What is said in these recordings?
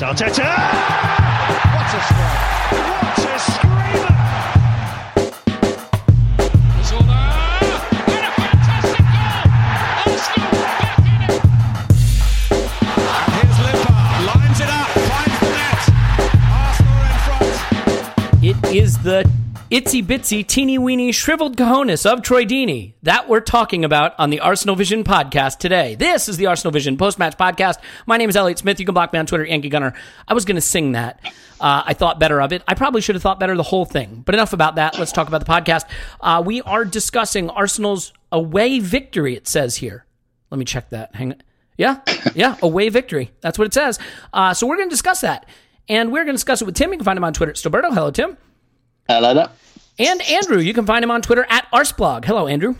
Arteta! What a strike! What a screamer! Zola! And a fantastic goal! Arsenal back in it! And here's Limpar, lines it up, finds the net. Arsenal in front. It is the itsy bitsy teeny weeny shriveled cojones of Troy Deeney that we're talking about on the Arsenal Vision podcast today. This is the Arsenal Vision post match podcast. My name is Elliot Smith. You can block me on Twitter, Yankee Gunner. I was going to sing that. Uh, I thought better of it. I probably should have thought better of the whole thing. But enough about that. Let's talk about the podcast. Uh, we are discussing Arsenal's away victory, it says here. Let me check that. Hang on. Yeah, yeah, away victory. That's what it says. Uh, so we're going to discuss that. And we're going to discuss it with Tim. You can find him on Twitter at Stillberto. Hello, Tim. Hello there. And Andrew, you can find him on Twitter at Arsblog. Hello, Andrew.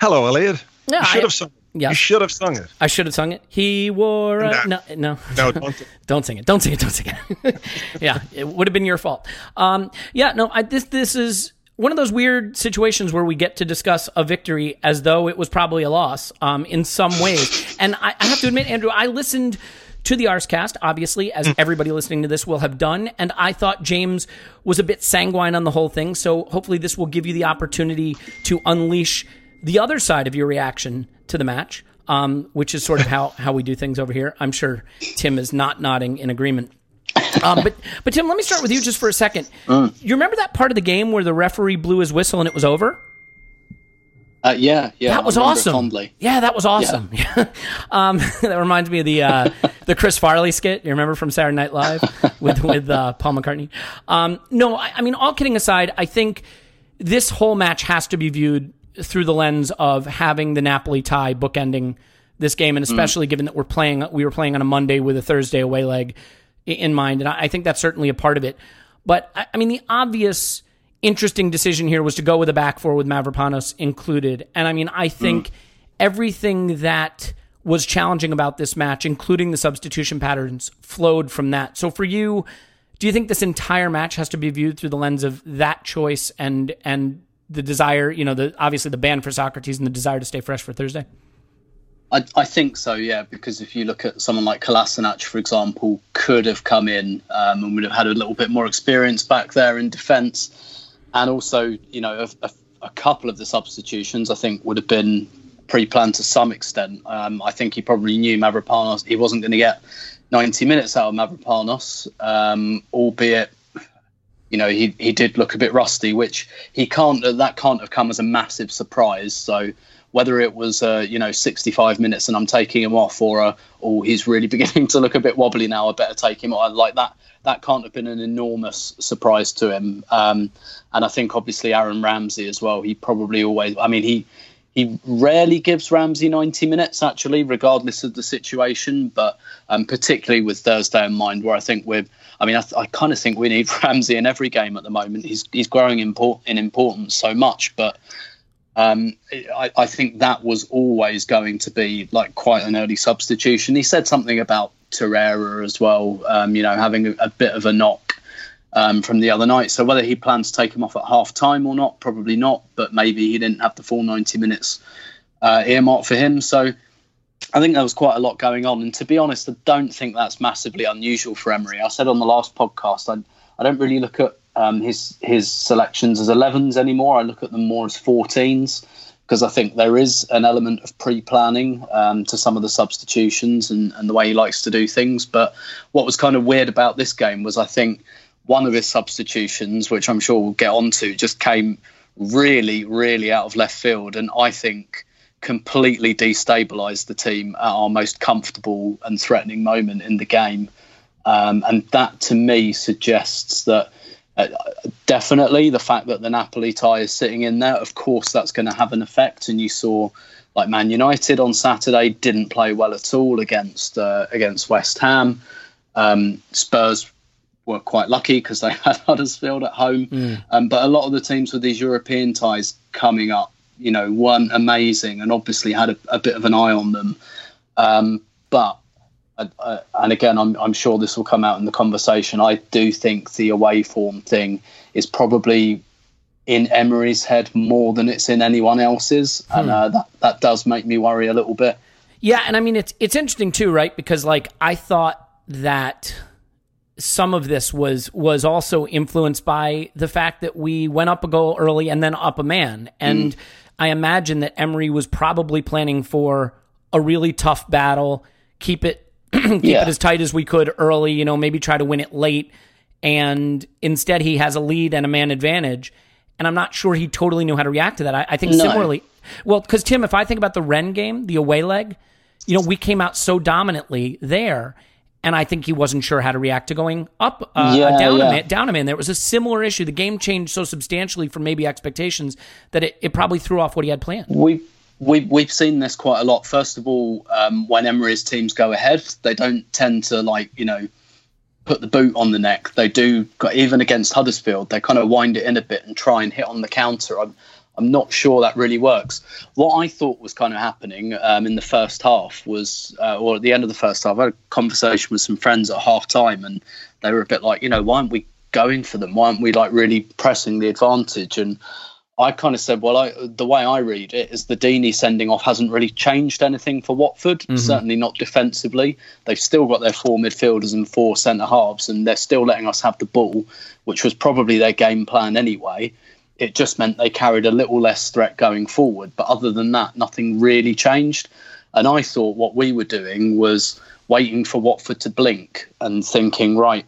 Hello, Elliot. Yeah, you should I- have sung. it. Yeah. You should have sung it. I should have sung it. He wore a, no, No. no, No, don't. don't sing it. Don't sing it. Don't sing it. yeah, it would have been your fault. Um, yeah, no, I, this this is one of those weird situations where we get to discuss a victory as though it was probably a loss um, in some ways. And I, I have to admit, Andrew, I listened to the Arscast, obviously, as everybody listening to this will have done, and I thought James was a bit sanguine on the whole thing. So hopefully, this will give you the opportunity to unleash the other side of your reaction to the match. Um, which is sort of how, how we do things over here. I'm sure Tim is not nodding in agreement. Um, but but Tim, let me start with you just for a second. You remember that part of the game where the referee blew his whistle and it was over? Uh, yeah, yeah. That was I remember it awesome. Fondly. Yeah, that was awesome. um, that reminds me of the uh, the Chris Farley skit. You remember from Saturday Night Live with with uh, Paul McCartney? Um, no, I, I mean, all kidding aside, I think this whole match has to be viewed through the lens of having the Napoli tie bookending this game, and especially given that we're playing, we were playing on a Monday with a Thursday away leg in mind, and I, I think that's certainly a part of it. But I, I mean, the obvious interesting decision here was to go with a back four with Mavropanos included. And I mean, I think everything that was challenging about this match, including the substitution patterns, flowed from that. So for you, do you think this entire match has to be viewed through the lens of that choice and and the desire, you know, the obviously the ban for Sokratis and the desire to stay fresh for Thursday? I, I think so, yeah, because if you look at someone like Kolasinac, for example, could have come in um, and would have had a little bit more experience back there in defence. And also, you know, a, a, couple of the substitutions I think would have been pre-planned to some extent. Um, I think he probably knew Mavropanos. He wasn't going to get 90 minutes out of Mavropanos, um, albeit you know he he did look a bit rusty, which he can't that can't have come as a massive surprise. So whether it was uh, you know 65 minutes and I'm taking him off, or uh, oh he's really beginning to look a bit wobbly now, I better take him on. Like that, that can't have been an enormous surprise to him. Um, and I think obviously Aaron Ramsey as well. He probably always, I mean, he he rarely gives Ramsey 90 minutes actually, regardless of the situation. But um, particularly with Thursday in mind, where I think we're, I mean, I, th- I kind of think we need Ramsey in every game at the moment. He's he's growing in, in importance so much, but um, I, I, think that was always going to be like quite an early substitution. He said something about Torreira as well, um, you know, having a, a, bit of a knock um, from the other night. So whether he plans to take him off at half time or not, probably not. But maybe he didn't have the full 90 minutes uh, earmarked for him. So I think there was quite a lot going on. And to be honest, I don't think that's massively unusual for Emery. I said on the last podcast, I, I don't really look at um, his his selections as 11s anymore. I look at them more as 14s because I think there is an element of pre-planning um, to some of the substitutions and, and the way he likes to do things. But what was kind of weird about this game was I think one of his substitutions, which I'm sure we'll get onto, just came really, really out of left field, and I think completely destabilised the team at our most comfortable and threatening moment in the game. Um, and that to me suggests that uh, definitely the fact that the Napoli tie is sitting in there, of course, that's going to have an effect. And you saw, like Man United on Saturday, didn't play well at all against uh, against West Ham. Um, Spurs were quite lucky because they had Huddersfield at home. Mm. Um, but a lot of the teams with these European ties coming up, you know, weren't amazing and obviously had a, a bit of an eye on them. Um, but uh, and again, I'm, I'm sure this will come out in the conversation. I do think the away form thing is probably in Emery's head more than it's in anyone else's, hmm. and uh, that that does make me worry a little bit. Yeah, and I mean it's it's interesting too, right? Because like I thought that some of this was was also influenced by the fact that we went up a goal early and then up a man, and mm. I imagine that Emery was probably planning for a really tough battle, keep it keep yeah. it as tight as we could early, you know, maybe try to win it late. And instead, he has a lead and a man advantage. And I'm not sure he totally knew how to react to that. I, I think no. similarly, well, because Tim, if I think about the Rennes game, the away leg, you know, we came out so dominantly there. And I think he wasn't sure how to react to going up, uh, yeah, down, yeah. A man, down a man. There was a similar issue. The game changed so substantially from maybe expectations that it, it probably threw off what he had planned. We We've, we've seen this quite a lot. First of all, um, when Emery's teams go ahead, they don't tend to like you know put the boot on the neck. They do even against Huddersfield. They kind of wind it in a bit and try and hit on the counter. I'm I'm not sure that really works. What I thought was kind of happening um, in the first half was, uh, or at the end of the first half, I had a conversation with some friends at half time, and they were a bit like, you know, why aren't we going for them? Why aren't we like really pressing the advantage? And I kind of said, well, I, the way I read it is the Deeney sending off hasn't really changed anything for Watford. Mm-hmm. Certainly not defensively. They've still got their four midfielders and four centre halves, and they're still letting us have the ball, which was probably their game plan anyway. It just meant they carried a little less threat going forward. But other than that, nothing really changed. And I thought what we were doing was waiting for Watford to blink and thinking, right,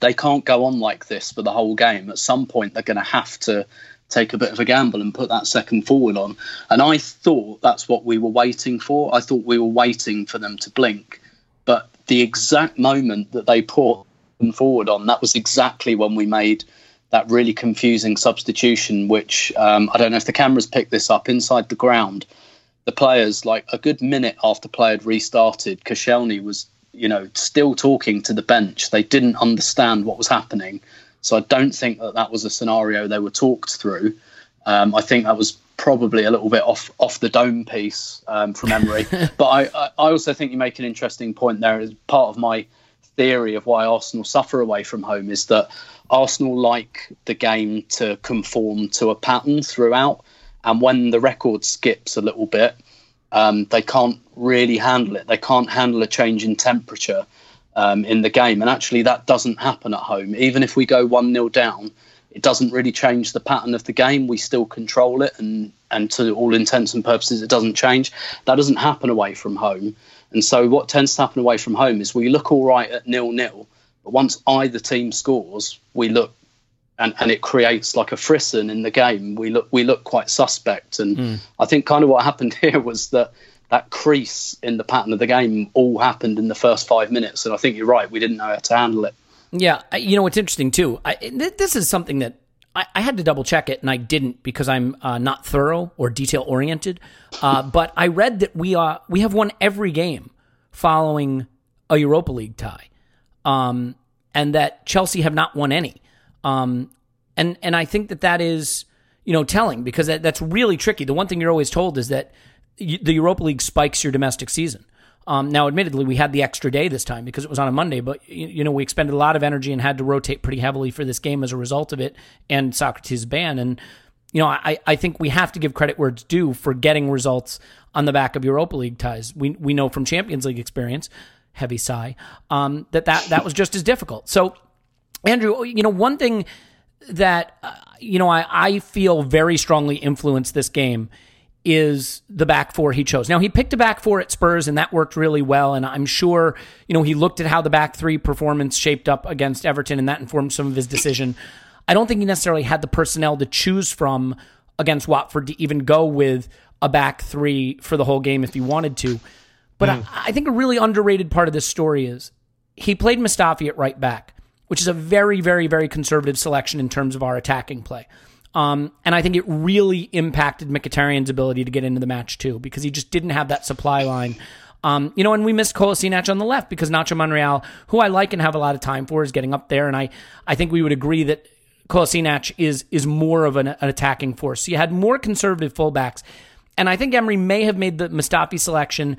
they can't go on like this for the whole game. At some point, they're going to have to take a bit of a gamble and put that second forward on. And I thought that's what we were waiting for. I thought we were waiting for them to blink. But the exact moment that they put them forward on, that was exactly when we made that really confusing substitution, which um, I don't know if the cameras picked this up inside the ground. The players, like a good minute after play had restarted, Koscielny was, you know, still talking to the bench. They didn't understand what was happening so I don't think that that was a scenario they were talked through. Um, I think that was probably a little bit off off the dome piece um, from Emery. but I, I also think you make an interesting point there. As part of my theory of why Arsenal suffer away from home is that Arsenal like the game to conform to a pattern throughout, and when the record skips a little bit, um, they can't really handle it. They can't handle a change in temperature um, in the game. And actually, that doesn't happen at home. Even if we go 1 0 down, it doesn't really change the pattern of the game. We still control it, and, and to all intents and purposes, it doesn't change. That doesn't happen away from home. And so, what tends to happen away from home is we look all right at nil nil, but once either team scores, we look and, and it creates like a frisson in the game. We look we look quite suspect, and Mm. I think kind of what happened here was that that crease in the pattern of the game all happened in the first five minutes, and I think you're right. We didn't know how to handle it. Yeah, you know what's interesting too. I, th- this is something that I, I had to double check it, and I didn't because I'm uh, not thorough or detail oriented. Uh, but I read that we are we have won every game following a Europa League tie, um, and that Chelsea have not won any. Um, and and I think that that is you know telling because that, that's really tricky. The one thing you're always told is that the Europa League spikes your domestic season. Um, now, admittedly, we had the extra day this time because it was on a Monday, but you, you know we expended a lot of energy and had to rotate pretty heavily for this game as a result of it and Sokratis' ban. And you know, I, I think we have to give credit where it's due for getting results on the back of Europa League ties. We we know from Champions League experience, heavy sigh, um, that that that was just as difficult. So, Andrew, you know, one thing that uh, you know I, I feel very strongly influenced this game is the back four he chose. Now he picked a back four at Spurs and that worked really well and I'm sure you know he looked at how the back three performance shaped up against Everton and that informed some of his decision. I don't think he necessarily had the personnel to choose from against Watford to even go with a back three for the whole game if he wanted to. But hmm. I, I think a really underrated part of this story is he played Mustafi at right back, which is a very, very, very conservative selection in terms of our attacking play. Um, and I think it really impacted Mkhitaryan's ability to get into the match too, because he just didn't have that supply line. Um, you know, and we missed Kolasinac on the left because Nacho Monreal, who I like and have a lot of time for, is getting up there. And I, I think we would agree that Kolasinac is is more of an, an attacking force. So you had more conservative fullbacks. And I think Emery may have made the Mustafi selection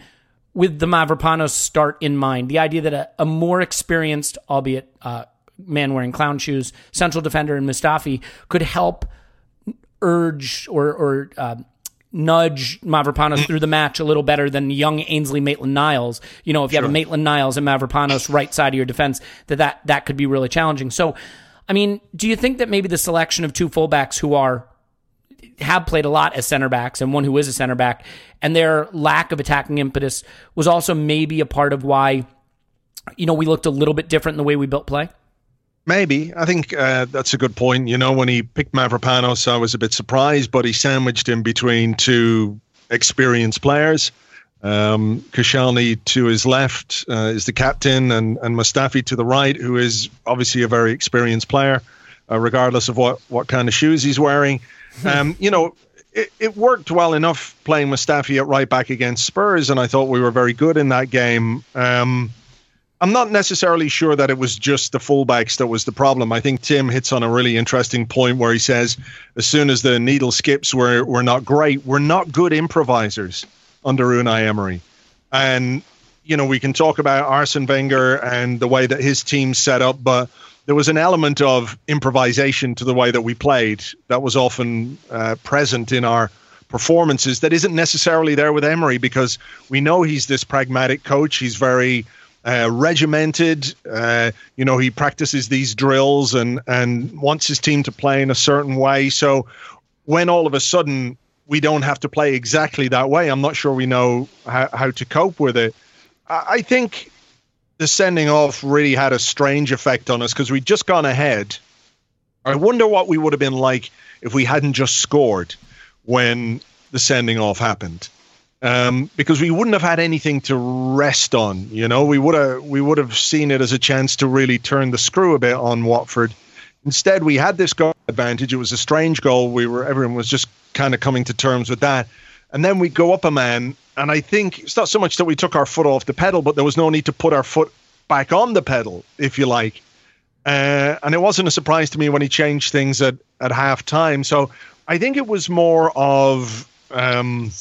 with the Mavropanos start in mind. The idea that a, a more experienced, albeit uh, man wearing clown shoes, central defender in Mustafi could help urge or, or uh, nudge Mavropanos through the match a little better than young Ainsley Maitland Niles. You know, if you have a Maitland Niles and Mavropanos right side of your defense, that, that that could be really challenging. So, I mean, do you think that maybe the selection of two fullbacks who are have played a lot as center backs and one who is a center back and their lack of attacking impetus was also maybe a part of why you know we looked a little bit different in the way we built play Maybe. I think uh, that's a good point. You know, when he picked Mavropanos, I was a bit surprised, but he sandwiched him between two experienced players. Um, Koscielny to his left uh, is the captain, and, and Mustafi to the right, who is obviously a very experienced player, uh, regardless of what, what kind of shoes he's wearing. Um, you know, it, it worked well enough playing Mustafi at right back against Spurs, and I thought we were very good in that game. Um, I'm not necessarily sure that it was just the fullbacks that was the problem. I think Tim hits on a really interesting point where he says, as soon as the needle skips, we're, we're not great. We're not good improvisers under Unai Emery. And, you know, we can talk about Arsene Wenger and the way that his team set up, but there was an element of improvisation to the way that we played that was often uh, present in our performances that isn't necessarily there with Emery because we know he's this pragmatic coach. He's very uh, regimented. Uh, you know, he practices these drills and and wants his team to play in a certain way. So when all of a sudden we don't have to play exactly that way, I'm not sure we know how, how to cope with it. I, I think the sending off really had a strange effect on us because we'd just gone ahead. I wonder what we would have been like if we hadn't just scored when the sending off happened um, because we wouldn't have had anything to rest on. You know, we would have we would have seen it as a chance to really turn the screw a bit on Watford. Instead, we had this goal advantage. It was a strange goal. We were everyone was just kind of coming to terms with that, and then we go up a man. And I think it's not so much that we took our foot off the pedal, but there was no need to put our foot back on the pedal, if you like. Uh, and it wasn't a surprise to me when he changed things at at half time. So I think it was more of. Um,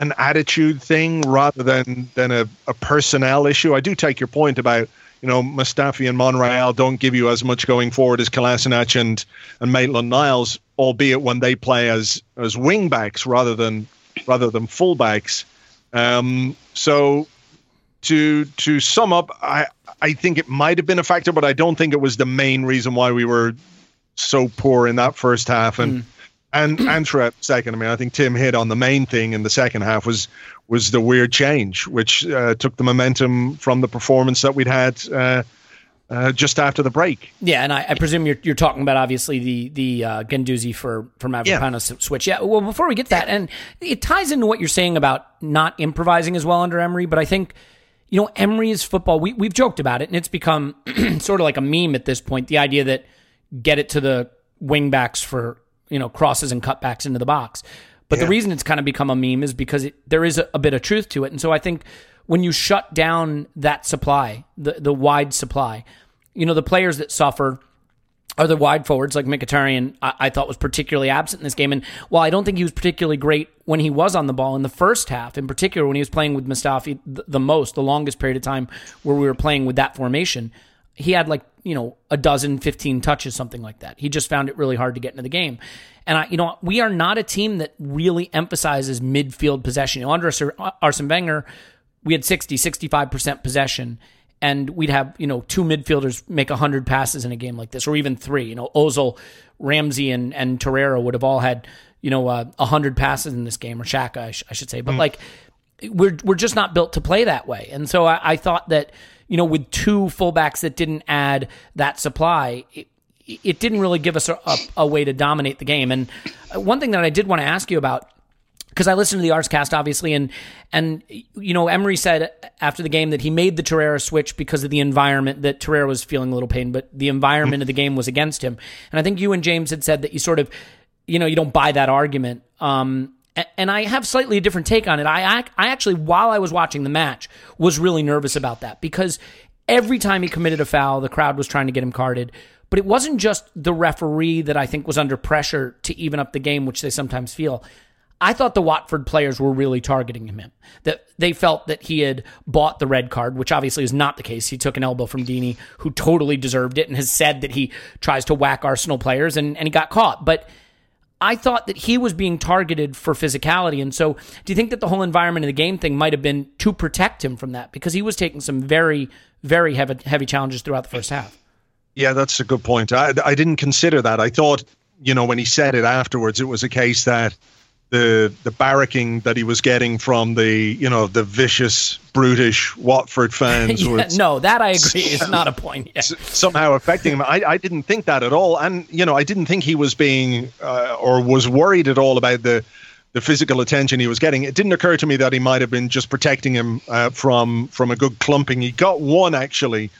an attitude thing rather than than a, a personnel issue. I do take your point about you know Mustafi and Monreal don't give you as much going forward as Kolasinac and and Maitland Niles, albeit when they play as as wing backs rather than rather than fullbacks. Um, so to to sum up, I I think it might have been a factor, but I don't think it was the main reason why we were so poor in that first half and. And and throughout second, I mean, I think Tim hit on the main thing in the second half was was the weird change, which uh, took the momentum from the performance that we'd had uh, uh, just after the break. Yeah, and I, I, presume you're you're talking about obviously the the uh, Guendouzi for for Mavropanos yeah. switch. Yeah. Well, before we get to that, and it ties into what you're saying about not improvising as well under Emery, but I think you know Emery's football. We we've joked about it, and it's become sort of like a meme at this point. The idea that get it to the wingbacks for you know crosses and cutbacks into the box. But yeah. the reason it's kind of become a meme is because it, there is a, a bit of truth to it, and so I think when you shut down that supply, the the wide supply, you know the players that suffer are the wide forwards like Mkhitaryan I, I, thought was particularly absent in this game. And while I don't think he was particularly great when he was on the ball in the first half, in particular when he was playing with Mustafi the, the most, the longest period of time where we were playing with that formation, he had like, you know, a dozen, 15 touches, something like that. He just found it really hard to get into the game. And I, you know, we are not a team that really emphasizes midfield possession. You know, under Arsene Wenger, we had 60, 65% possession and we'd have, you know, two midfielders make 100 passes in a game like this, or even three. You know, Ozil, Ramsey, and, and Torreira would have all had, you know, uh, 100 passes in this game, or Xhaka I, sh- I should say. But, mm. like, we're, we're just not built to play that way. And so I, I thought that, you know, with two fullbacks that didn't add that supply, it, it didn't really give us a, a, a, way to dominate the game. And one thing that I did want to ask you about because I listened to the Arscast obviously, and and you know Emery said after the game that he made the Torreira switch because of the environment that Torreira was feeling a little pain, but the environment of the game was against him. And I think you and James had said that you sort of, you know, you don't buy that argument. Um, and I have slightly a different take on it. I I actually, while I was watching the match, was really nervous about that because every time he committed a foul, the crowd was trying to get him carded. But it wasn't just the referee that I think was under pressure to even up the game, which they sometimes feel. I thought the Watford players were really targeting him. That they felt that he had bought the red card, which obviously is not the case. He took an elbow from Deeney, who totally deserved it, and has said that he tries to whack Arsenal players, and, and he got caught. But I thought that he was being targeted for physicality. And so, do you think that the whole environment of the game thing might have been to protect him from that? Because he was taking some very, very heavy, heavy challenges throughout the first half. Yeah, that's a good point. I, I didn't consider that. I thought, you know, when he said it afterwards, it was a case that the the barracking that he was getting from the you know the vicious brutish Watford fans yeah, was no that I agree is not a point yeah. somehow affecting him. I, I didn't think that at all. And you know I didn't think he was being uh, or was worried at all about the the physical attention he was getting. It didn't occur to me that he might have been just protecting him uh, from from a good clumping. He got one actually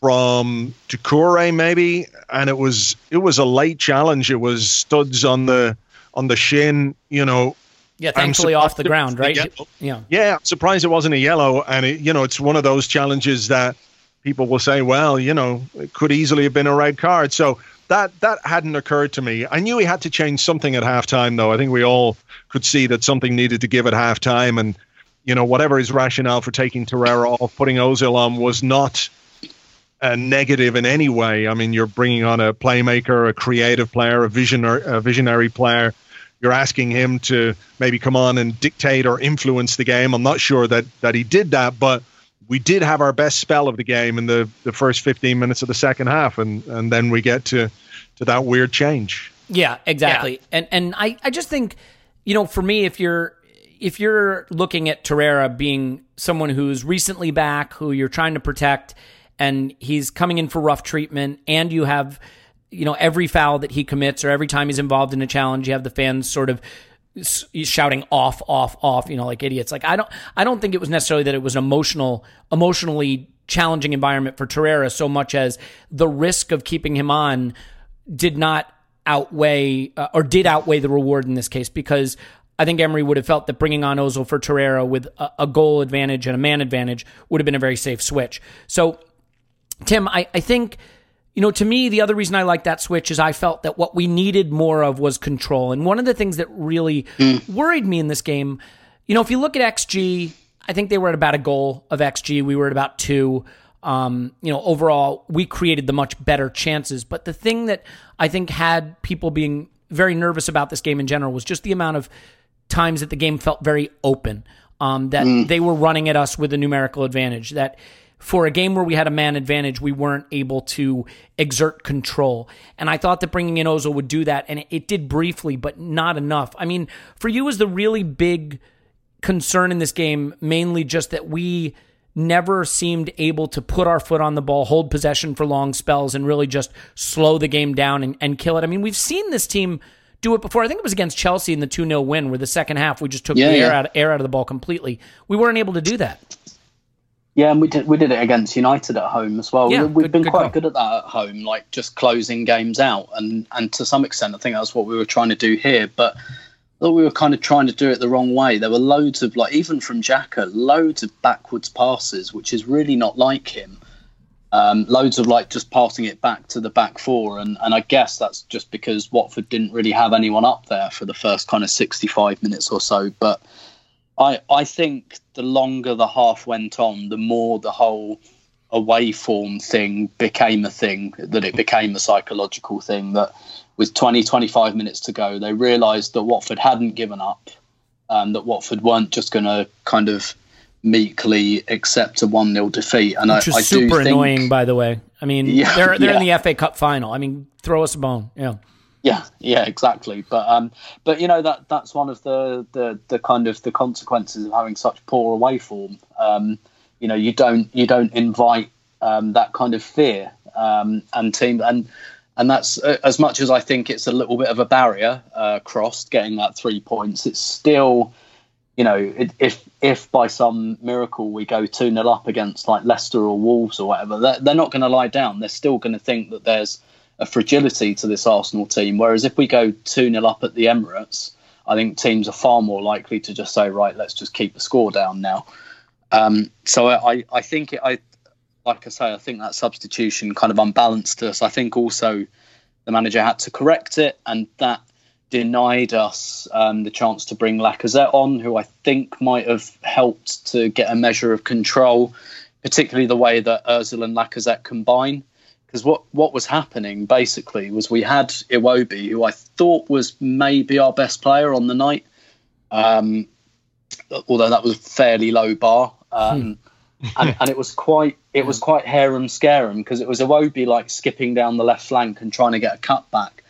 from Doucouré maybe and it was it was a late challenge. It was studs on the on the shin, you know. Yeah, thankfully off the ground, right? Yeah. Yeah, I'm surprised it wasn't a yellow. And, it, you know, it's one of those challenges that people will say, well, you know, it could easily have been a red card. So that that hadn't occurred to me. I knew he had to change something at halftime, though. I think we all could see that something needed to give at halftime. And, you know, whatever his rationale for taking Torreira off, putting Ozil on was not a negative in any way. I mean, you're bringing on a playmaker, a creative player, a visionary, a visionary player you're asking him to maybe come on and dictate or influence the game. I'm not sure that that he did that, but we did have our best spell of the game in the, the first 15 minutes of the second half, and and then we get to to that weird change. Yeah, exactly. Yeah. And and I I just think you know for me if you're if you're looking at Torreira being someone who's recently back, who you're trying to protect, and he's coming in for rough treatment, and you have you know, every foul that he commits or every time he's involved in a challenge, you have the fans sort of shouting off, off, off, you know, like idiots. Like I don't, I don't think it was necessarily that it was an emotional, emotionally challenging environment for Torreira so much as the risk of keeping him on did not outweigh uh, or did outweigh the reward in this case because I think Emery would have felt that bringing on Ozil for Torreira with a, a goal advantage and a man advantage would have been a very safe switch. So, Tim, I, I think you know, to me, the other reason I like that switch is I felt that what we needed more of was control. And one of the things that really mm. worried me in this game, you know, if you look at XG, I think they were at about a goal of XG. We were at about two. Um, you know, overall, we created the much better chances. But the thing that I think had people being very nervous about this game in general was just the amount of times that the game felt very open. Um, that mm. they were running at us with a numerical advantage. That for a game where we had a man advantage, we weren't able to exert control. And I thought that bringing in Ozil would do that, and it, did briefly, but not enough. I mean, for you, was the really big concern in this game mainly just that we never seemed able to put our foot on the ball, hold possession for long spells, and really just slow the game down and, and kill it. I mean, we've seen this team do it before. I think it was against Chelsea in the 2 0 win, where the second half we just took Yeah, the air out, air out of the ball completely. We weren't able to do that. Yeah, and we did we did it against United at home as well. Yeah, we, we've good- been good quite good at that at home, like just closing games out, and and to some extent, I think that's what we were trying to do here. But I thought we were kind of trying to do it the wrong way. There were loads of like even from Xhaka, loads of backwards passes, which is really not like him. Um, loads of like just passing it back to the back four, and and I guess that's just because Watford didn't really have anyone up there for the first kind of sixty five minutes or so, but. I, I think the longer the half went on, the more the whole away form thing became a thing, that it became a psychological thing. That with 20, 25 minutes to go, they realised that Watford hadn't given up, um, that Watford weren't just going to kind of meekly accept a 1 0 defeat. And Which I, I do super think, annoying, by the way. I mean, Yeah, they're they're in the FA Cup final. I mean, throw us a bone. Yeah. Yeah, yeah, exactly. But um, but you know that that's one of the, the the kind of the consequences of having such poor away form. Um, you know, you don't you don't invite um, that kind of fear um, and team and and that's uh, as much as I think it's a little bit of a barrier uh, crossed getting that three points. It's still you know, it, if if by some miracle we go 2 0 up against like Leicester or Wolves or whatever, they're, they're not going to lie down. They're still going to think that there's a fragility to this Arsenal team. Whereas if we go 2 0 up at the Emirates, I think teams are far more likely to just say, right, let's just keep the score down now. Um, so I, I think it, I, like I say, I think that substitution kind of unbalanced us. I think also the manager had to correct it, and that denied us um, the chance to bring Lacazette on, who I think might have helped to get a measure of control, particularly the way that Özil and Lacazette combine. Because what, what was happening basically was we had Iwobi, who I thought was maybe our best player on the night, um, although that was a fairly low bar. Um, and, and it was quite it was quite harem scarum because it was Iwobi like skipping down the left flank and trying to get a cut back.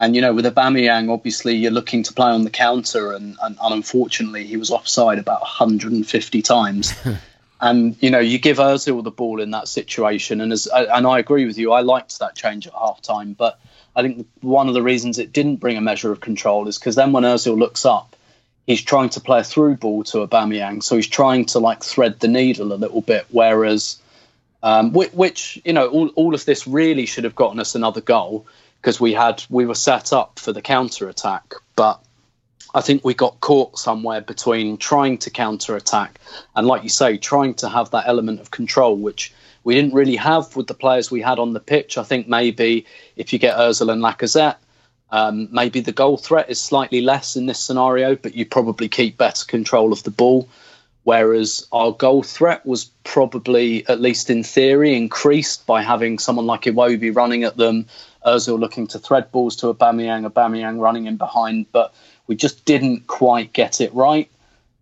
And you know, with Aubameyang, obviously you're looking to play on the counter, and, and, and unfortunately he was offside about 150 times. and you know, you give Özil the ball in that situation, and as and I agree with you, I liked that change at half time, but I think one of the reasons it didn't bring a measure of control is because then when Özil looks up, he's trying to play a through ball to Aubameyang, so he's trying to like thread the needle a little bit, whereas um, which, which you know all, all of this really should have gotten us another goal because we had we were set up for the counter attack but I think we got caught somewhere between trying to counter attack and like you say trying to have that element of control which we didn't really have with the players we had on the pitch. I think maybe if you get Özil and Lacazette um, maybe the goal threat is slightly less in this scenario but you probably keep better control of the ball. Whereas our goal threat was probably, at least in theory, increased by having someone like Iwobi running at them, Özil looking to thread balls to Aubameyang, Aubameyang running in behind, but we just didn't quite get it right.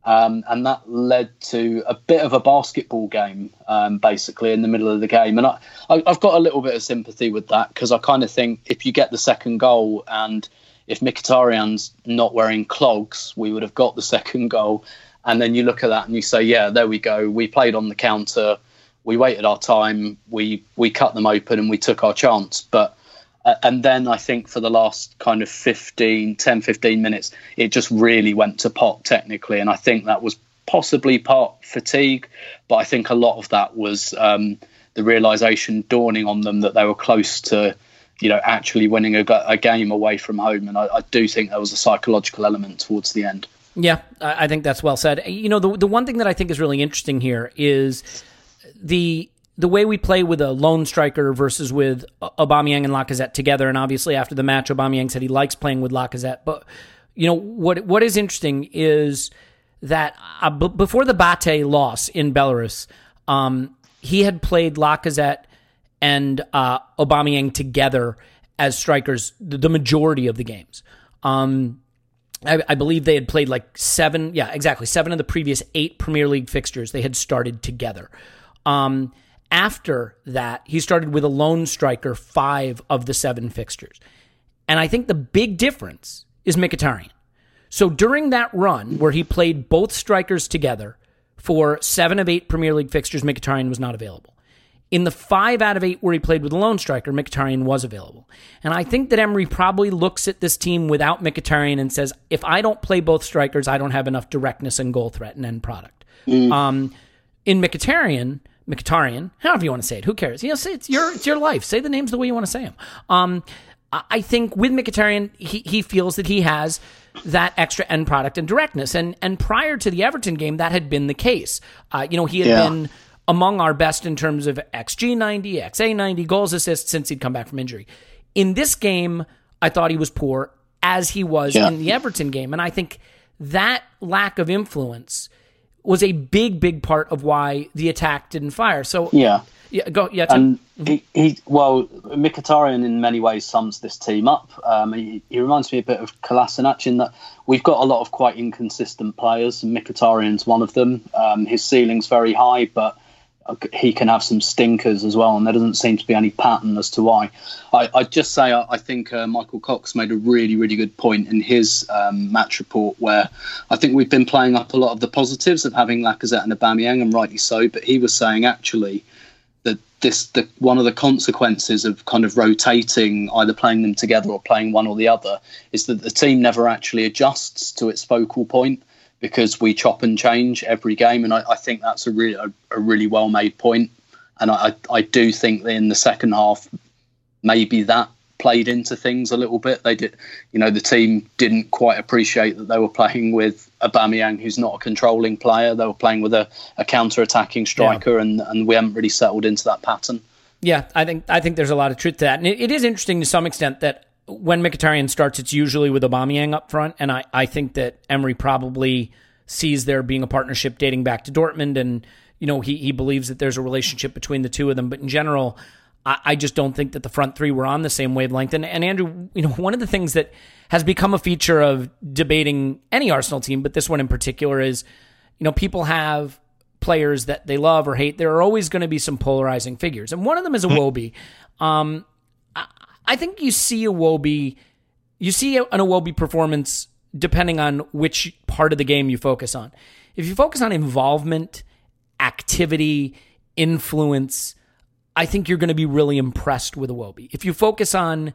Um, and that led to a bit of a basketball game, um, basically, in the middle of the game. And I, I, I've got a little bit of sympathy with that because I kind of think if you get the second goal and if Mkhitaryan's not wearing clogs, we would have got the second goal. And then you look at that and you say, yeah, there we go. We played on the counter. We waited our time. We we cut them open and we took our chance. But uh, and then I think for the last kind of 15, 10, 15 minutes, it just really went to pot technically. And I think that was possibly part fatigue, but I think a lot of that was um, the realization dawning on them that they were close to, you know, actually winning a, a game away from home. And I, I do think there was a psychological element towards the end. Yeah, I think that's well said. You know, the the one thing that I think is really interesting here is the the way we play with a lone striker versus with Aubameyang and Lacazette together. And obviously, after the match, Aubameyang said he likes playing with Lacazette. But you know what what is interesting is that uh, b- before the Bate loss in Belarus, um, he had played Lacazette and uh, Aubameyang together as strikers the, majority of the games. Um, I, I believe they had played like seven, yeah, exactly seven of the previous eight Premier League fixtures. They had started together. Um, after that, he started with a lone striker five of the seven fixtures, and I think the big difference is Mkhitaryan. So during that run where he played both strikers together for seven of eight Premier League fixtures, Mkhitaryan was not available. In the five out of eight where he played with a lone striker, Mkhitaryan was available. And I think that Emery probably looks at this team without Mkhitaryan and says, if I don't play both strikers, I don't have enough directness and goal threat and end product. Um, in Mkhitaryan, Mkhitaryan, however you want to say it, who cares? You know, say it's your it's your life. Say the names the way you want to say them. Um, I think with Mkhitaryan, he he feels that he has that extra end product and directness, and and prior to the Everton game, that had been the case. Uh, you know, he had Yeah. been among our best in terms of xG ninety, XA ninety, goals assists since he'd come back from injury. In this game, I thought he was poor as he was Yeah. in the Everton game, and I think that lack of influence was a big, big part of why the attack didn't fire. So Yeah. yeah, go yeah. Tim. And he, he well, Mkhitaryan in many ways sums this team up. Um, he, he reminds me a bit of Kolasinac in that we've got a lot of quite inconsistent players, and Mkhitaryan's one of them. Um, his ceiling's very high, but he can have some stinkers as well, and there doesn't seem to be any pattern as to why. I, just say I, I think uh, Michael Cox made a really, really good point in his um, match report, where I think we've been playing up a lot of the positives of having Lacazette and Aubameyang, and rightly so. But he was saying actually that this the one of the consequences of kind of rotating either playing them together or playing one or the other is that the team never actually adjusts to its focal point because we chop and change every game and I, I think that's a really a, a really well made point. and I, I do think that in the second half maybe that played into things a little bit. They did you know the team didn't quite appreciate that they were playing with Aubameyang who's not a controlling player. They were playing with a, a counter-attacking striker and and we haven't really settled into that pattern. Yeah, I think I think there's a lot of truth to that, and it, it is interesting to some extent that when Mkhitaryan starts, it's usually with Aubameyang up front, and I, I think that Emery probably sees there being a partnership dating back to Dortmund, and you know he he believes that there's a relationship between the two of them, but in general. I I just don't think that the front three were on the same wavelength. And, and Andrew, you know, one of the things that has become a feature of debating any Arsenal team, but this one in particular, is you know people have players that they love or hate, there are always going to be some polarizing figures. And one of them is Iwobi. Um, I, think you see Iwobi, you see an Iwobi performance depending on which part of the game you focus on. If you focus on involvement, activity, influence, I think you're going to be really impressed with Iwobi. If you focus on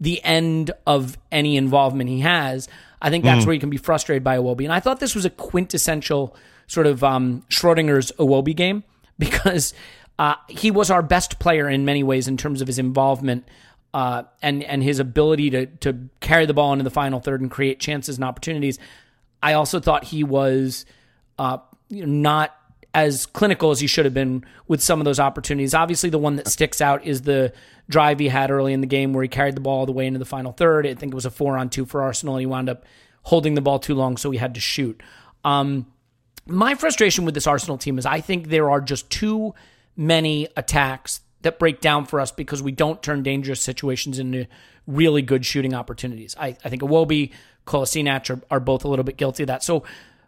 the end of any involvement he has, I think that's where you can be frustrated by Iwobi. And I thought this was a quintessential sort of um, Schrodinger's Iwobi game because uh, he was our best player in many ways in terms of his involvement uh, and and his ability to to carry the ball into the final third and create chances and opportunities. I also thought he was uh, not as clinical as he should have been with some of those opportunities. Obviously, the one that sticks out is the drive he had early in the game where he carried the ball all the way into the final third. I think it was a four on two for Arsenal, and he wound up holding the ball too long, so he had to shoot. Um, my frustration with this Arsenal team is I think there are just too many attacks that break down for us because we don't turn dangerous situations into really good shooting opportunities. I, I think Iwobi, Kolasinac are, are both a little bit guilty of that. So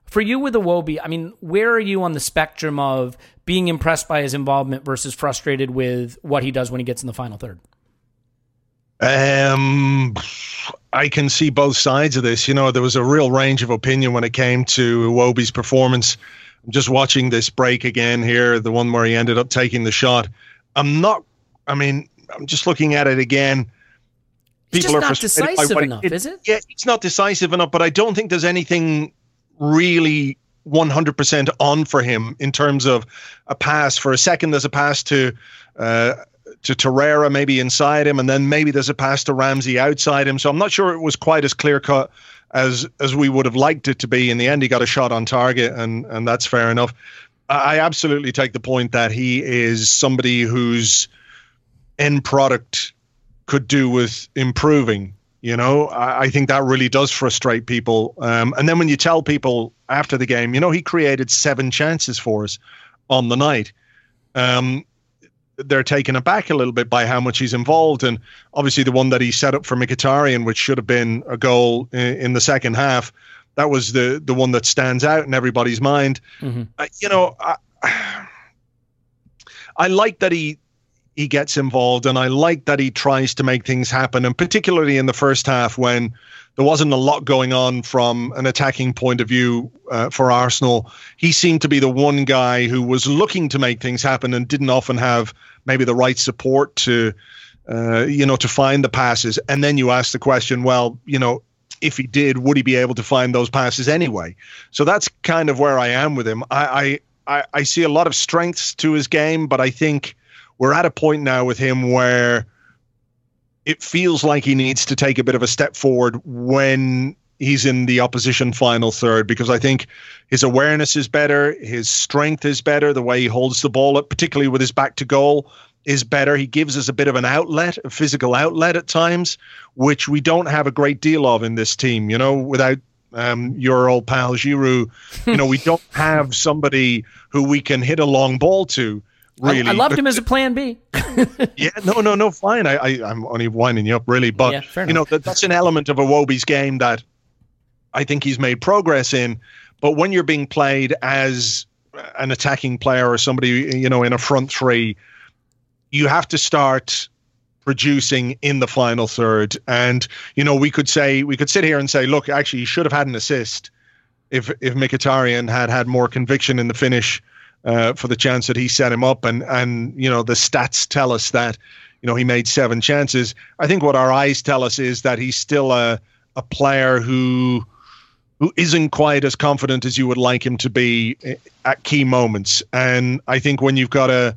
for you with Iwobi, I mean, where are you on the spectrum of being impressed by his involvement versus frustrated with what he does when he gets in the final third? Um, I can see both sides of this. You know, there was a real range of opinion when it came to Iwobi's performance. I'm just watching this break again here, the one where he ended up taking the shot. I'm not. I mean, I'm just looking at it again. It's just not decisive enough, is it? Yeah, it's not decisive enough, but I don't think there's anything really 100% on for him in terms of a pass. For a second, there's a pass to uh, to Torreira maybe inside him, and then maybe there's a pass to Ramsey outside him. So I'm not sure it was quite as clear cut as as we would have liked it to be. In the end, he got a shot on target, and and that's fair enough. I absolutely take the point that he is somebody whose end product could do with improving. You know, I, I think that really does frustrate people. Um, and then when you tell people after the game, you know, he created seven chances for us on the night. Um, they're taken aback a little bit by how much he's involved, and obviously the one that he set up for Mkhitaryan, which should have been a goal in, in the second half, that was the the one that stands out in everybody's mind. Uh, you know, I, I like that he he gets involved, and I like that he tries to make things happen, and particularly in the first half when there wasn't a lot going on from an attacking point of view uh, for Arsenal. He seemed to be the one guy who was looking to make things happen and didn't often have maybe the right support to, uh, you know, to find the passes. And then you ask the question, well, you know, if he did, would he be able to find those passes anyway? So that's kind of where I am with him. I I, I see a lot of strengths to his game, but I think we're at a point now with him where it feels like he needs to take a bit of a step forward when he's in the opposition final third because I think his awareness is better, his strength is better, the way he holds the ball up, particularly with his back to goal, is better. He gives us a bit of an outlet, a physical outlet at times, which we don't have a great deal of in this team. You know, without um, your old pal Giroud, you know, we don't have somebody who we can hit a long ball to really. I, I loved him as a plan B. yeah, no, no, no, fine. I, I, I'm only winding you up, really. But, Yeah, you know, that, that's an element of Iwobi's game that I think he's made progress in. But when you're being played as an attacking player or somebody, you know, in a front three, you have to start producing in the final third. And, you know, we could say, we could sit here and say, look, actually, he should have had an assist if, if Mkhitaryan had had more conviction in the finish uh, for the chance that he set him up. And, and, you know, the stats tell us that, you know, he made seven chances. I think what our eyes tell us is that he's still a, a player who, who isn't quite as confident as you would like him to be at key moments. And I think when you've got a,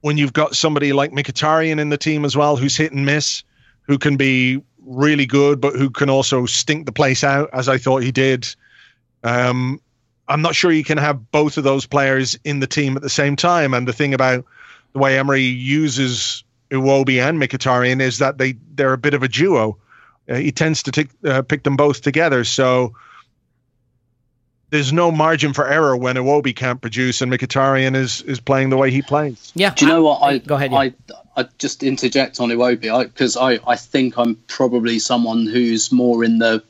when you've got somebody like Mkhitaryan in the team as well, who's hit and miss, who can be really good, but who can also stink the place out, as I thought he did. Um, I'm not sure you can have both of those players in the team at the same time. And the thing about the way Emery uses Iwobi and Mkhitaryan is that they they're a bit of a duo. Uh, he tends to take, uh, pick them both together. So there's no margin for error when Iwobi can't produce and Mkhitaryan is is playing the way he plays. Yeah. Do you know what? I go ahead. Yeah. I I just interject on Iwobi because I, I think I'm probably someone who's more in the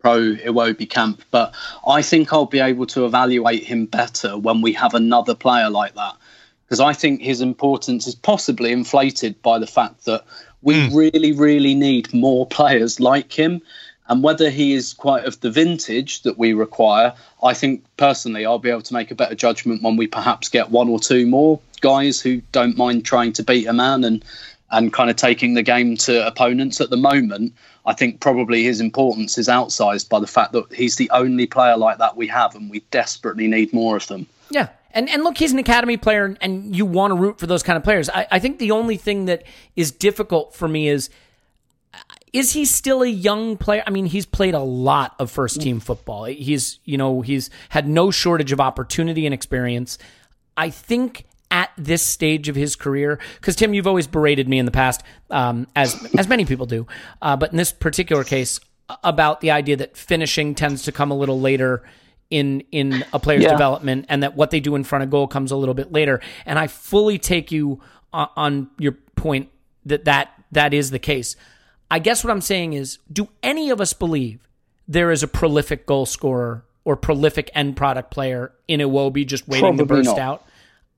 pro Iwobi camp, but I think I'll be able to evaluate him better when we have another player like that. Because I think his importance is possibly inflated by the fact that we hmm. really, really need more players like him. And whether he is quite of the vintage that we require, I think personally I'll be able to make a better judgment when we perhaps get one or two more guys who don't mind trying to beat a man and and kind of taking the game to opponents at the moment. I think probably his importance is outsized by the fact that he's the only player like that we have, and we desperately need more of them. Yeah. And and look, he's an academy player, and you want to root for those kind of players. I, I think the only thing that is difficult for me is is he still a young player? I mean, he's played a lot of first team football. He's you know he's had no shortage of opportunity and experience. I think at this stage of his career, because Tim, you've always berated me in the past, um, as as many people do, uh, but in this particular case, about the idea that finishing tends to come a little later in in a player's Yeah. development, and that what they do in front of goal comes a little bit later. And I fully take you on, on your point that that that is the case. I guess what I'm saying is, do any of us believe there is a prolific goal scorer or prolific end product player in Iwobi just waiting to Probably burst not. out?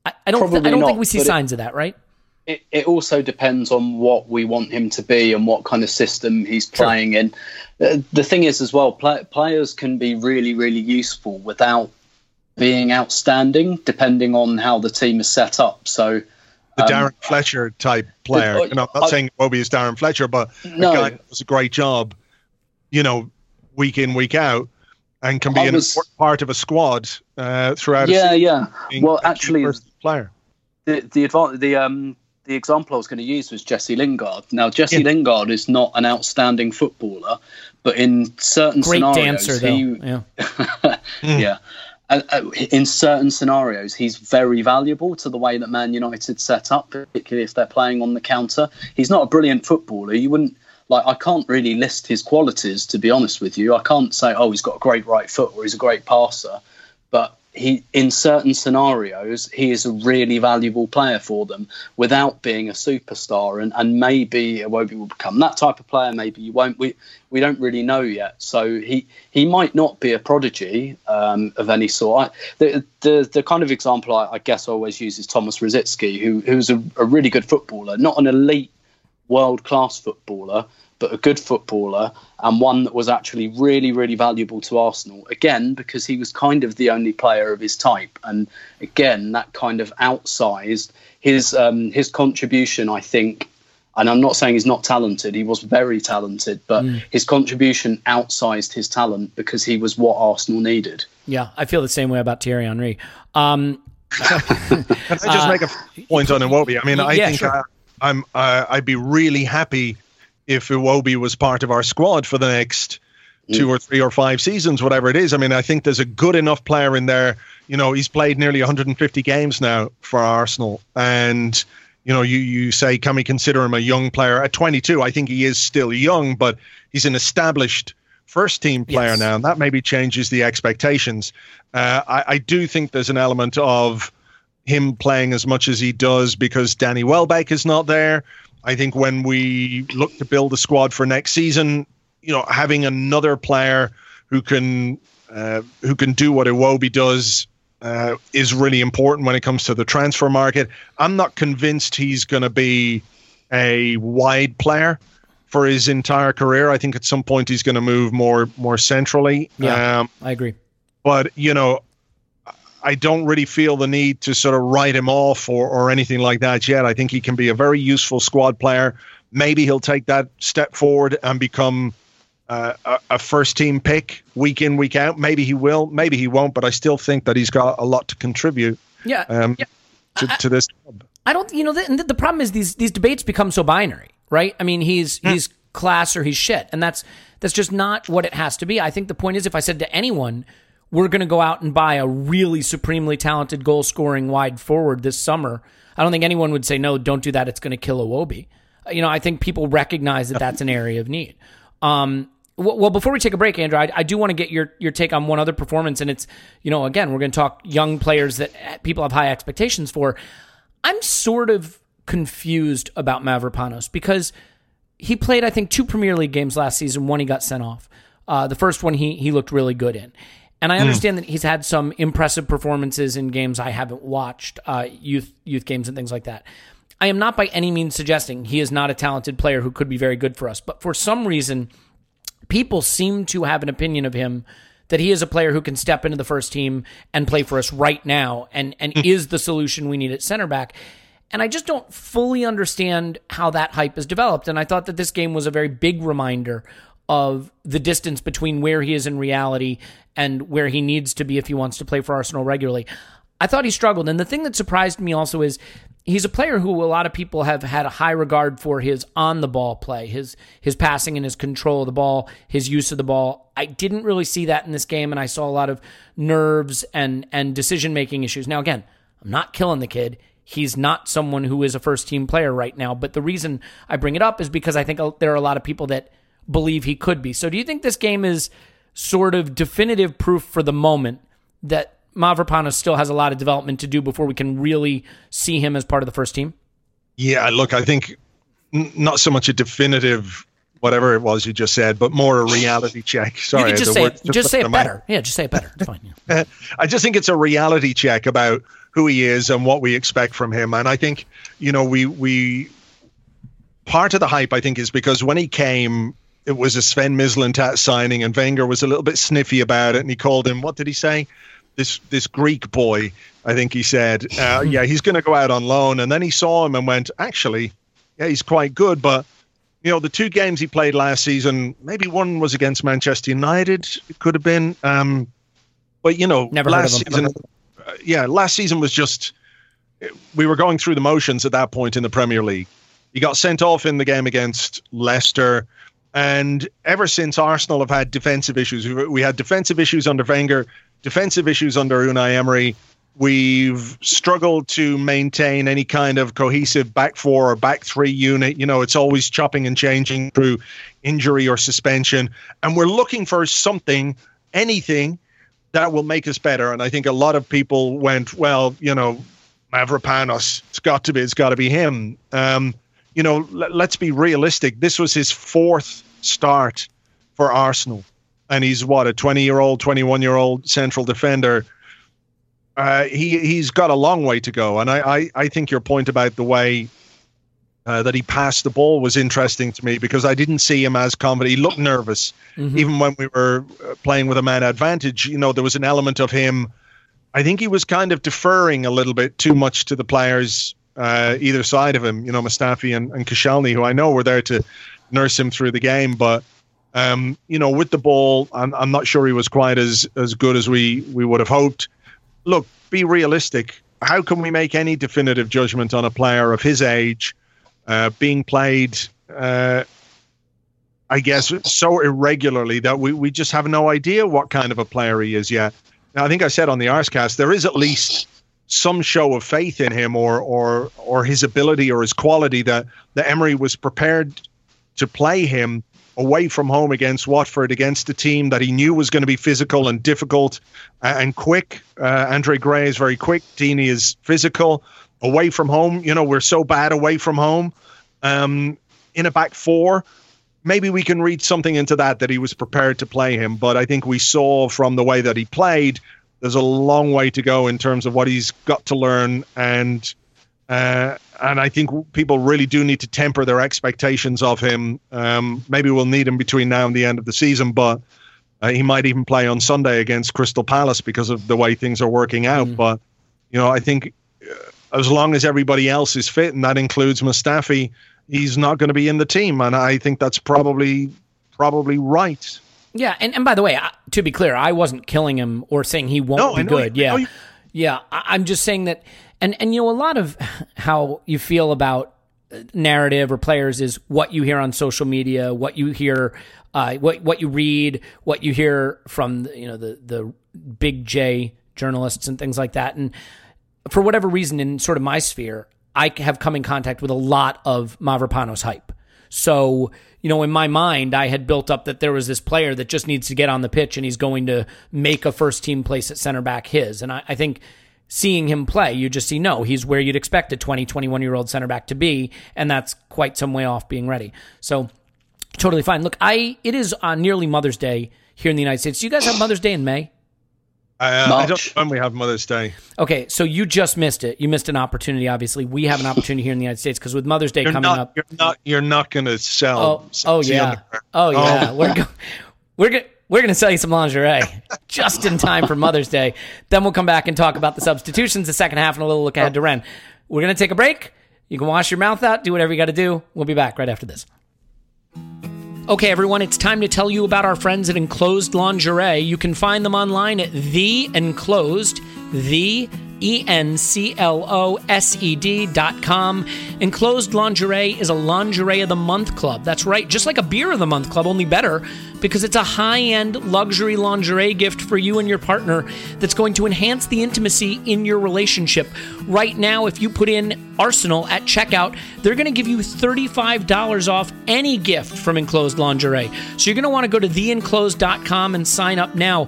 I, I don't. Probably I don't think we see but it- signs of that, right? it, it also depends on what we want him to be and what kind of system he's playing in. Uh, the thing is, as well, play, players can be really, really useful without being outstanding, depending on how the team is set up. So, The Um, Darren Fletcher type player. uh, You know, I'm not I- saying Bobby is Darren Fletcher, but No. a guy that does a great job, you know, week in, week out, and can be I an was- important part of a squad uh, throughout a yeah, season, yeah. Well, actually, first player. the the advan- the um the example I was going to use was Jesse Lingard. Now Jesse Yeah. Lingard is not an outstanding footballer, but in certain Great scenarios, dancer, though. he yeah. yeah. Uh, in certain scenarios, he's very valuable to the way that Man United set up, particularly if they're playing on the counter. He's not a brilliant footballer. You wouldn't like. I can't really list his qualities, to be honest with you. I can't say, oh, he's got a great right foot or he's a great passer, he, in certain scenarios, he is a really valuable player for them without being a superstar. And, and maybe Iwobi will become that type of player. Maybe you won't. We we don't really know yet. So he he might not be a prodigy um, of any sort. I, the, the the kind of example I, I guess I always use is Thomas Rosicky, who who's a, a really good footballer, not an elite world class footballer, but a good footballer and one that was actually really, really valuable to Arsenal. Again, because he was kind of the only player of his type, and again, that kind of outsized his um, his contribution. I think, and I'm not saying he's not talented. He was very talented, but mm. his contribution outsized his talent because he was what Arsenal needed. Yeah, I feel the same way about Thierry Henry. Um, Can I just uh, make a point on Iwobi? I mean, I yeah, think sure. I, am uh, I'd be really happy if Iwobi was part of our squad for the next two or three or five seasons, whatever it is. I mean, I think there's a good enough player in there. You know, he's played nearly 150 games now for Arsenal, and you know, you you say, can we consider him a young player at 22? I think he is still young, but he's an established first team player yes. now, and that maybe changes the expectations. Uh, I, I do think there's an element of him playing as much as he does because Danny Welbeck is not there. I think when we look to build a squad for next season, you know, having another player who can uh, who can do what Iwobi does uh, is really important when it comes to the transfer market. I'm not convinced he's going to be a wide player for his entire career. I think at some point he's going to move more more centrally. Yeah, um, I agree. But you know, I don't really feel the need to sort of write him off or, or anything like that yet. I think he can be a very useful squad player. Maybe he'll take that step forward and become uh, a, a, first team pick week in, week out. Maybe he will, maybe he won't, but I still think that he's got a lot to contribute yeah, um, yeah. To, I, to, this club. I don't, you know, the, the problem is these, these debates become so binary, right? I mean, he's, mm. he's class or he's shit. And that's, that's just not what it has to be. I think the point is if I said to anyone, we're going to go out and buy a really supremely talented goal scoring wide forward this summer. I don't think anyone would say, no, don't do that. It's going to kill Iwobi. You know, I think people recognize that that's an area of need. Um, well, before we take a break, Andrew, I, I, do want to get your, your take on one other performance. And it's, you know, again, we're going to talk young players that people have high expectations for. I'm sort of confused about Mavropanos because he played, I think, two Premier League games last season. One he got sent off. Uh, the first one he he looked really good in. And I hmm. understand mm. that he's had some impressive performances in games I haven't watched, uh, youth youth games and things like that. I am not by any means suggesting he is not a talented player who could be very good for us, but for some reason, people seem to have an opinion of him that he is a player who can step into the first team and play for us right now and and mm. is the solution we need at center back. And I just don't fully understand how that hype is developed. And I thought that this game was a very big reminder of the distance between where he is in reality and where he needs to be if he wants to play for Arsenal regularly. I thought he struggled. And the thing that surprised me also is he's a player who a lot of people have had a high regard for his on the ball play, his his passing and his control of the ball, his use of the ball. I didn't really see that in this game and I saw a lot of nerves and and decision making issues. Now again, I'm not killing the kid. He's not someone who is a first team player right now, but the reason I bring it up is because I think there are a lot of people that believe he could be. So do you think this game is sort of definitive proof for the moment that Mavropanos still has a lot of development to do before we can really see him as part of the first team? Yeah, look, I think n- not so much a definitive whatever it was you just said, but more a reality check. Sorry, you just say it, just, just say it better. Yeah, just say it better. It's fine. Yeah. I just think it's a reality check about who he is and what we expect from him. And I think you know we we part of the hype I think is because when he came it was a Sven Mislintat signing, and Wenger was a little bit sniffy about it, and he called him. What did he say? This this Greek boy, I think he said. Uh, yeah, he's going to go out on loan, and then he saw him and went, actually, yeah, he's quite good, but. You know, the two games he played last season, maybe one was against Manchester United. It could have been, um, but you know, Never last season, uh, yeah, last season was just we were going through the motions at that point in the Premier League. He got sent off in the game against Leicester. And ever since Arsenal have had defensive issues, we had defensive issues under Wenger, defensive issues under Unai Emery. We've struggled to maintain any kind of cohesive back four or back three unit. You know, it's always chopping and changing through injury or suspension. And we're looking for something, anything that will make us better. And I think a lot of people went, well, you know, Mavropanos, it's got to be, it's got to be him. Um, you know, let's be realistic. This was his fourth start for Arsenal, and he's what a twenty-year-old, twenty-one-year-old central defender. Uh, he he's got a long way to go, and I, I I think your point about the way uh, that he passed the ball was interesting to me because I didn't see him as confident. He looked nervous, even when we were uh, playing with a man advantage. You know, there was an element of him. I think he was kind of deferring a little bit too much to the players uh, either side of him. You know, Mustafi and, and who I know were there to nurse him through the game, but. Um, you know, with the ball, I'm, I'm not sure he was quite as as good as we we would have hoped. Look, be realistic. How can we make any definitive judgment on a player of his age uh, being played? Uh, I guess so irregularly that we, we just have no idea what kind of a player he is yet. Now, I think I said on the Arsecast there is at least some show of faith in him or or or his ability or his quality that that Emery was prepared to play him away from home against Watford, against a team that he knew was going to be physical and difficult and quick. Uh, Andre Gray is very quick. Deeney is physical. Away from home, you know, we're so bad away from home. Um, in a back four, maybe we can read something into that that he was prepared to play him. But I think we saw from the way that he played, there's a long way to go in terms of what he's got to learn and uh, and I think people really do need to temper their expectations of him. Um, maybe we'll need him between now and the end of the season, but uh, he might even play on Sunday against Crystal Palace because of the way things are working out. Mm. But you know, I think uh, as long as everybody else is fit, and that includes Mustafi, he's not going to be in the team, and I think that's probably probably right. Yeah, and, and by the way, I- to be clear, I wasn't killing him or saying he won't No, be good. you- yeah, you- yeah. I, I'm just saying that, and and you know, a lot of how you feel about uh, narrative or players is what you hear on social media, what you hear, uh, what what you read, what you hear from you know the the big J journalists and things like that, and for whatever reason, in sort of my sphere, I have come in contact with a lot of Mavropanos hype. So, you know, in my mind, I had built up that there was this player that just needs to get on the pitch and he's going to make a first team place at center back his. And I, I think seeing him play, you just see, no, he's where you'd expect a 20, 21 year old center back to be. And that's quite some way off being ready. So, totally fine. Look, I, it is nearly Mother's Day here in the United States. Do you guys have Mother's Day in May? Uh, I don't when we have Mother's Day. Okay, so you just missed it. You missed an opportunity. Obviously, we have an opportunity here in the United States because with Mother's Day You're coming not, up. You're not. You're not going to sell. Oh, oh yeah. Oh yeah. We're go- we're go- we're going to sell you some lingerie just in time for Mother's Day. Then we'll come back and talk about the substitutions, the second half, and a little look ahead to Ren. We're going to take a break. You can wash your mouth out, do whatever you got to do. We'll be back right after this. Okay, everyone, it's time to tell you about our friends at Enclosed Lingerie. You can find them online at The Enclosed, the E N C L O S E D dot com. Enclosed Lingerie is a Lingerie of the Month club. That's right, just like a Beer of the Month club, only better because it's a high end luxury lingerie gift for you and your partner that's going to enhance the intimacy in your relationship. Right now, if you put in Arsenal at checkout, they're going to give you $35 off any gift from Enclosed Lingerie. So you're going to want to go to theenclosed.com and sign up now.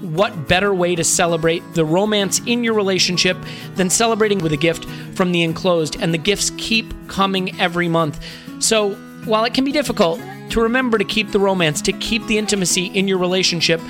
What better way to celebrate the romance in your relationship than celebrating with a gift from the enclosed? And the gifts keep coming every month. So while it can be difficult to remember to keep the romance, to keep the intimacy in your relationship,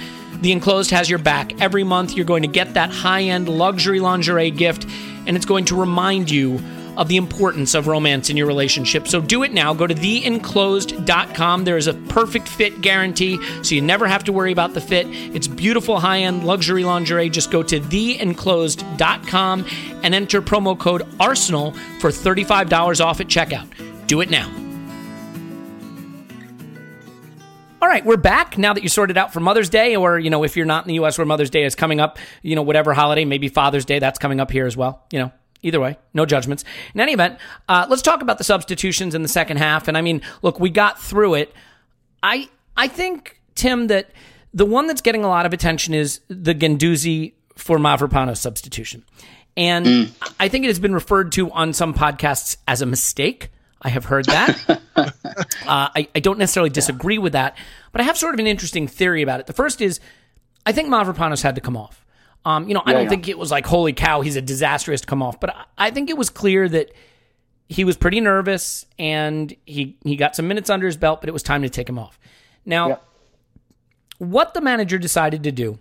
the enclosed has your back. Every month, you're going to get that high end luxury lingerie gift, and it's going to remind you of the importance of romance in your relationship. So do it now. Go to theenclosed.com. There is a perfect fit guarantee, so you never have to worry about the fit. It's beautiful high end luxury lingerie. Just go to theenclosed.com and enter promo code ARSENAL for $35 off at checkout. Do it now. Right, we're back now that you sorted out for Mother's Day, or you know, if you're not in the U.S. where Mother's Day is coming up, you know, whatever holiday, maybe Father's Day, that's coming up here as well. You know, either way, no judgments. In any event, uh, let's talk about the substitutions in the second half. And I mean, look, we got through it. I I think Tim that the one that's getting a lot of attention is the Guendouzi for Mavropanos substitution, and I think it has been referred to on some podcasts as a mistake. I have heard that. Uh, I, I don't necessarily disagree with that, but I have sort of an interesting theory about it. The first is, I think Mavropanos had to come off. Um, you know, I don't yeah. think it was like, holy cow, he's a has to come off. But I, I think it was clear that he was pretty nervous and he, he got some minutes under his belt, but it was time to take him off. Now, Yeah. what the manager decided to do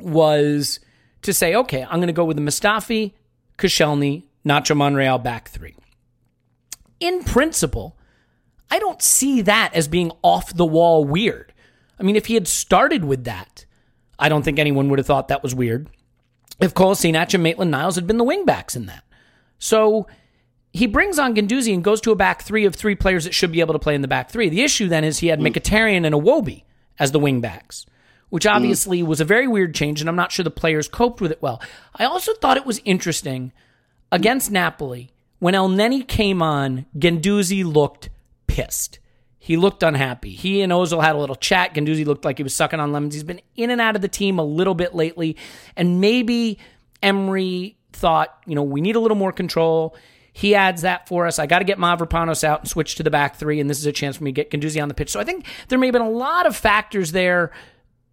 was to say, okay, I'm going to go with the Mustafi, Koscielny, Nacho Monreal back three. In principle, I don't see that as being off the wall weird. I mean, if he had started with that, I don't think anyone would have thought that was weird. If Kolasinac and Maitland Niles had been the wingbacks in that. So he brings on Guendouzi and goes to a back three of three players that should be able to play in the back three. The issue then is he had Mkhitaryan and Iwobi as the wingbacks, which obviously was a very weird change, and I'm not sure the players coped with it well. I also thought it was interesting against Napoli when Elneny came on. Guendouzi looked pissed. He looked unhappy. He and Ozil had a little chat. Guendouzi looked like he was sucking on lemons. He's been in and out of the team a little bit lately, and maybe Emery thought, you know, we need a little more control. He adds that for us. I got to get Mavropanos out and switch to the back three, and this is a chance for me to get Guendouzi on the pitch. So I think there may have been a lot of factors there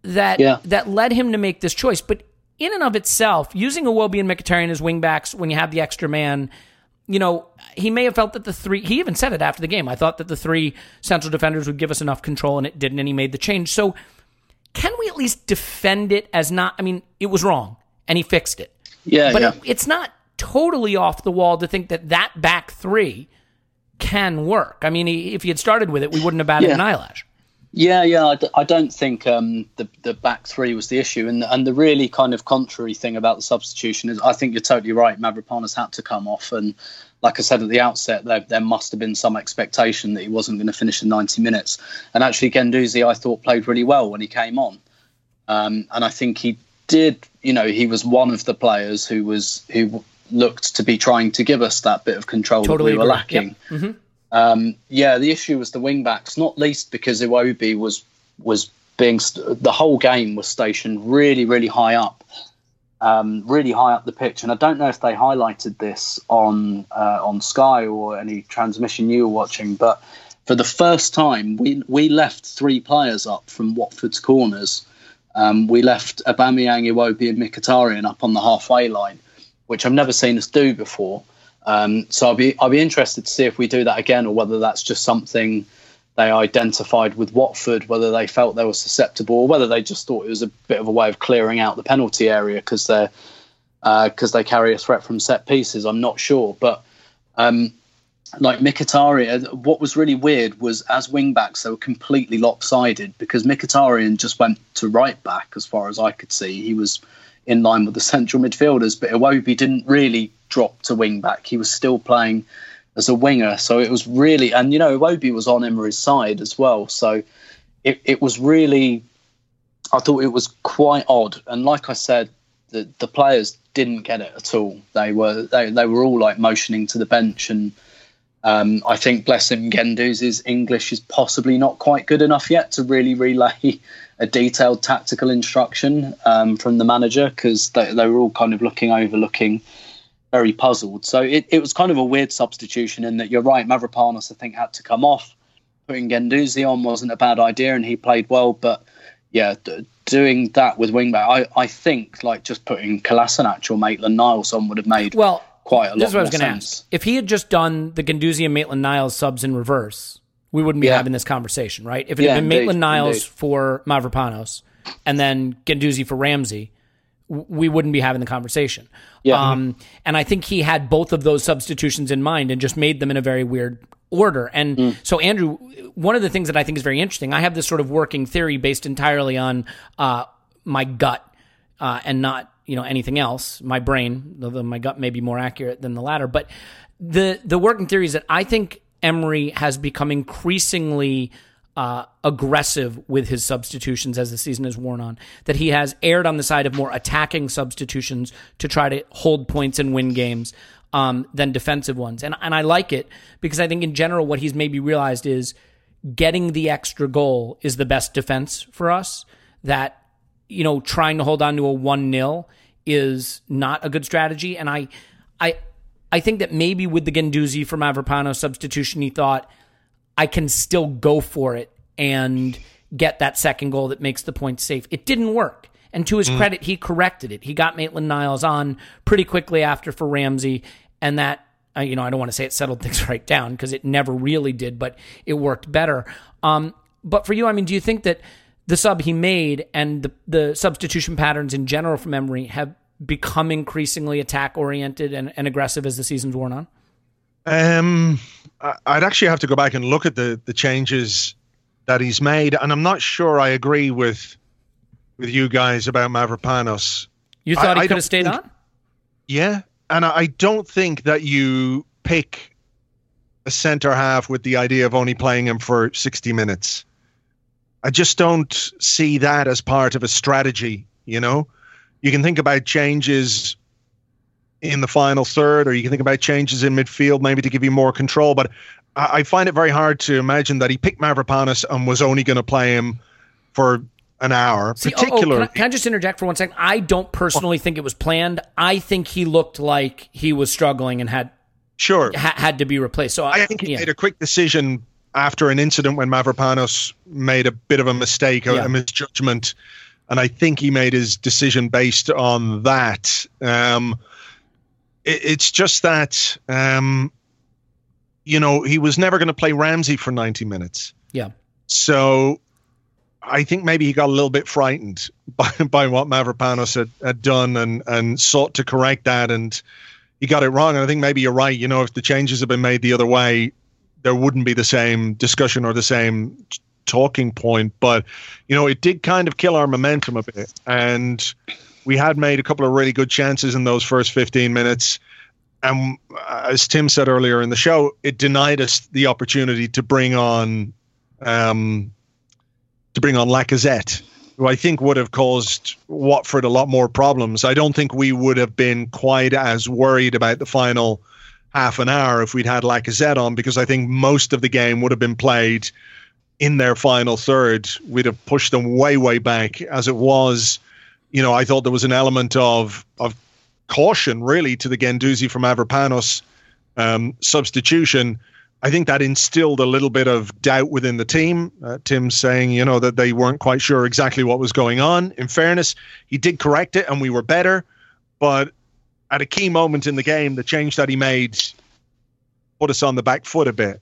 that Yeah. that led him to make this choice. But in and of itself, using Iwobi and Mkhitaryan as wingbacks when you have the extra man, you know, he may have felt that the three. He even said it after the game. I thought that the three central defenders would give us enough control, and it didn't. And he made the change. So can we at least defend it as not? I mean, it was wrong, and he fixed it. Yeah, But yeah. it- it's not totally off the wall to think that that back three can work. I mean, he, if he had started with it, we wouldn't have batted Yeah. an eyelash. Yeah, yeah. I, d- I don't think um, the the back three was the issue, and and the really kind of contrary thing about the substitution is I think you're totally right. Mavropanos had to come off, and like I said at the outset, there there must have been some expectation that he wasn't going to finish in 90 minutes. And actually, Guendouzi I thought played really well when he came on, um, and I think he did. You know, he was one of the players who was who looked to be trying to give us that bit of control Totally that we were agree. Yep. lacking. Um, yeah, the issue was the wing backs, not least because Iwobi was was being st- the whole game was stationed really, really high up, um, really high up the pitch. And I don't know if they highlighted this on uh, on Sky or any transmission you were watching, but for the first time, we we left three players up from Watford's corners. Um, we left Aubameyang, Iwobi, and Mkhitaryan up on the halfway line, which I've never seen us do before. Um, so I'll be I'll be interested to see if we do that again, or whether that's just something they identified with Watford, whether they felt they were susceptible, or whether they just thought it was a bit of a way of clearing out the penalty area because they're because they carry a threat from set pieces. I'm not sure, but um, like Mkhitaryan, what was really weird was as wing backs they were completely lopsided because Mkhitaryan just went to right back as far as I could see. He was in line with the central midfielders, but Iwobi didn't really drop to wing back. He was still playing as a winger, so it was really and you know Iwobi was on Emery's side as well, so it, it was really I thought it was quite odd. And like I said, the the players didn't get it at all. They were they, they were all like motioning to the bench and um, I think bless him, Guendouzi's English is possibly not quite good enough yet to really relay a detailed tactical instruction um, from the manager because they, they were all kind of looking over, looking very puzzled. So it, it was kind of a weird substitution in that you're right, Mavropanos I think had to come off. Putting Guendouzi on wasn't a bad idea and he played well, but yeah, d- doing that with wingback, I, I think like just putting Kolasinac or Maitland Niles on would have made Well, quite a lot this is what I was going to ask. If he had just done the Guendouzi and Maitland Niles subs in reverse, we wouldn't be Yeah. having this conversation, right? If it Yeah, had been indeed, Maitland Niles for Mavropanos and then Guendouzi for Ramsey, we wouldn't be having the conversation. Yeah. Um, and I think he had both of those substitutions in mind and just made them in a very weird order. And Mm. so, Andrew, one of the things that I think is very interesting, I have this sort of working theory based entirely on uh, my gut uh, and not you know anything else. My brain, although my gut may be more accurate than the latter, but the the working theory is that I think Emery has become increasingly uh, aggressive with his substitutions as the season has worn on. That he has erred on the side of more attacking substitutions to try to hold points and win games um, than defensive ones, and and I like it because I think in general what he's maybe realized is getting the extra goal is the best defense for us. That you know, trying to hold on to a one 0 is not a good strategy. And I, I, I think that maybe with the Guendouzi from Mavropanos substitution, he thought I can still go for it and get that second goal that makes the point safe. It didn't work. And to his credit, he corrected it. He got Maitland Niles on pretty quickly after for Ramsey, and that uh, you know I don't want to say it settled things right down because it never really did, but it worked better. Um, but for you, I mean, do you think that the sub he made and the, the substitution patterns in general from Emery have become increasingly attack oriented and, and aggressive as the season's worn on? Um, I'd actually have to go back and look at the the changes that he's made, and I'm not sure I agree with with you guys about Mavropanos. You thought I- he could have stayed think- on? Yeah, and I I don't think that you pick a center half with the idea of only playing him for 60 minutes. I just don't see that as part of a strategy, you know? You can think about changes in the final third, or you can think about changes in midfield, maybe to give you more control. But I, I find it very hard to imagine that he picked Mavropanos and was only going to play him for an hour, See, oh, oh, particularly. can, I, can I just interject for one second? I don't personally think it was planned. I think he looked like he was struggling and had sure. ha- had to be replaced. So I think he yeah. made a quick decision after an incident when Mavropanos made a bit of a mistake, a, Yeah. a misjudgment, and I think he made his decision based on that. Um, it, it's just that um, you know he was never going to play Ramsey for ninety minutes, yeah. so I think maybe he got a little bit frightened by, by what Mavropanos had, had done and and sought to correct that and he got it wrong. And I think maybe you're right. You know, if the changes had been made the other way, there wouldn't be the same discussion or the same talking point. But you know, it did kind of kill our momentum a bit, and we had made a couple of really good chances in those first 15 minutes. And as Tim said earlier in the show, it denied us the opportunity to bring on, um, to bring on Lacazette, who I think would have caused Watford a lot more problems. I don't think we would have been quite as worried about the final half an hour if we'd had Lacazette on, because I think most of the game would have been played in their final third. We'd have pushed them way, way back. As it was, you know, I thought there was an element of of caution really to the Guendouzi from Mavropanos um, substitution. I think that instilled a little bit of doubt within the team. Uh, Tim saying, you know, that they weren't quite sure exactly what was going on. In fairness, he did correct it and we were better. But at a key moment in the game, the change that he made put us on the back foot a bit.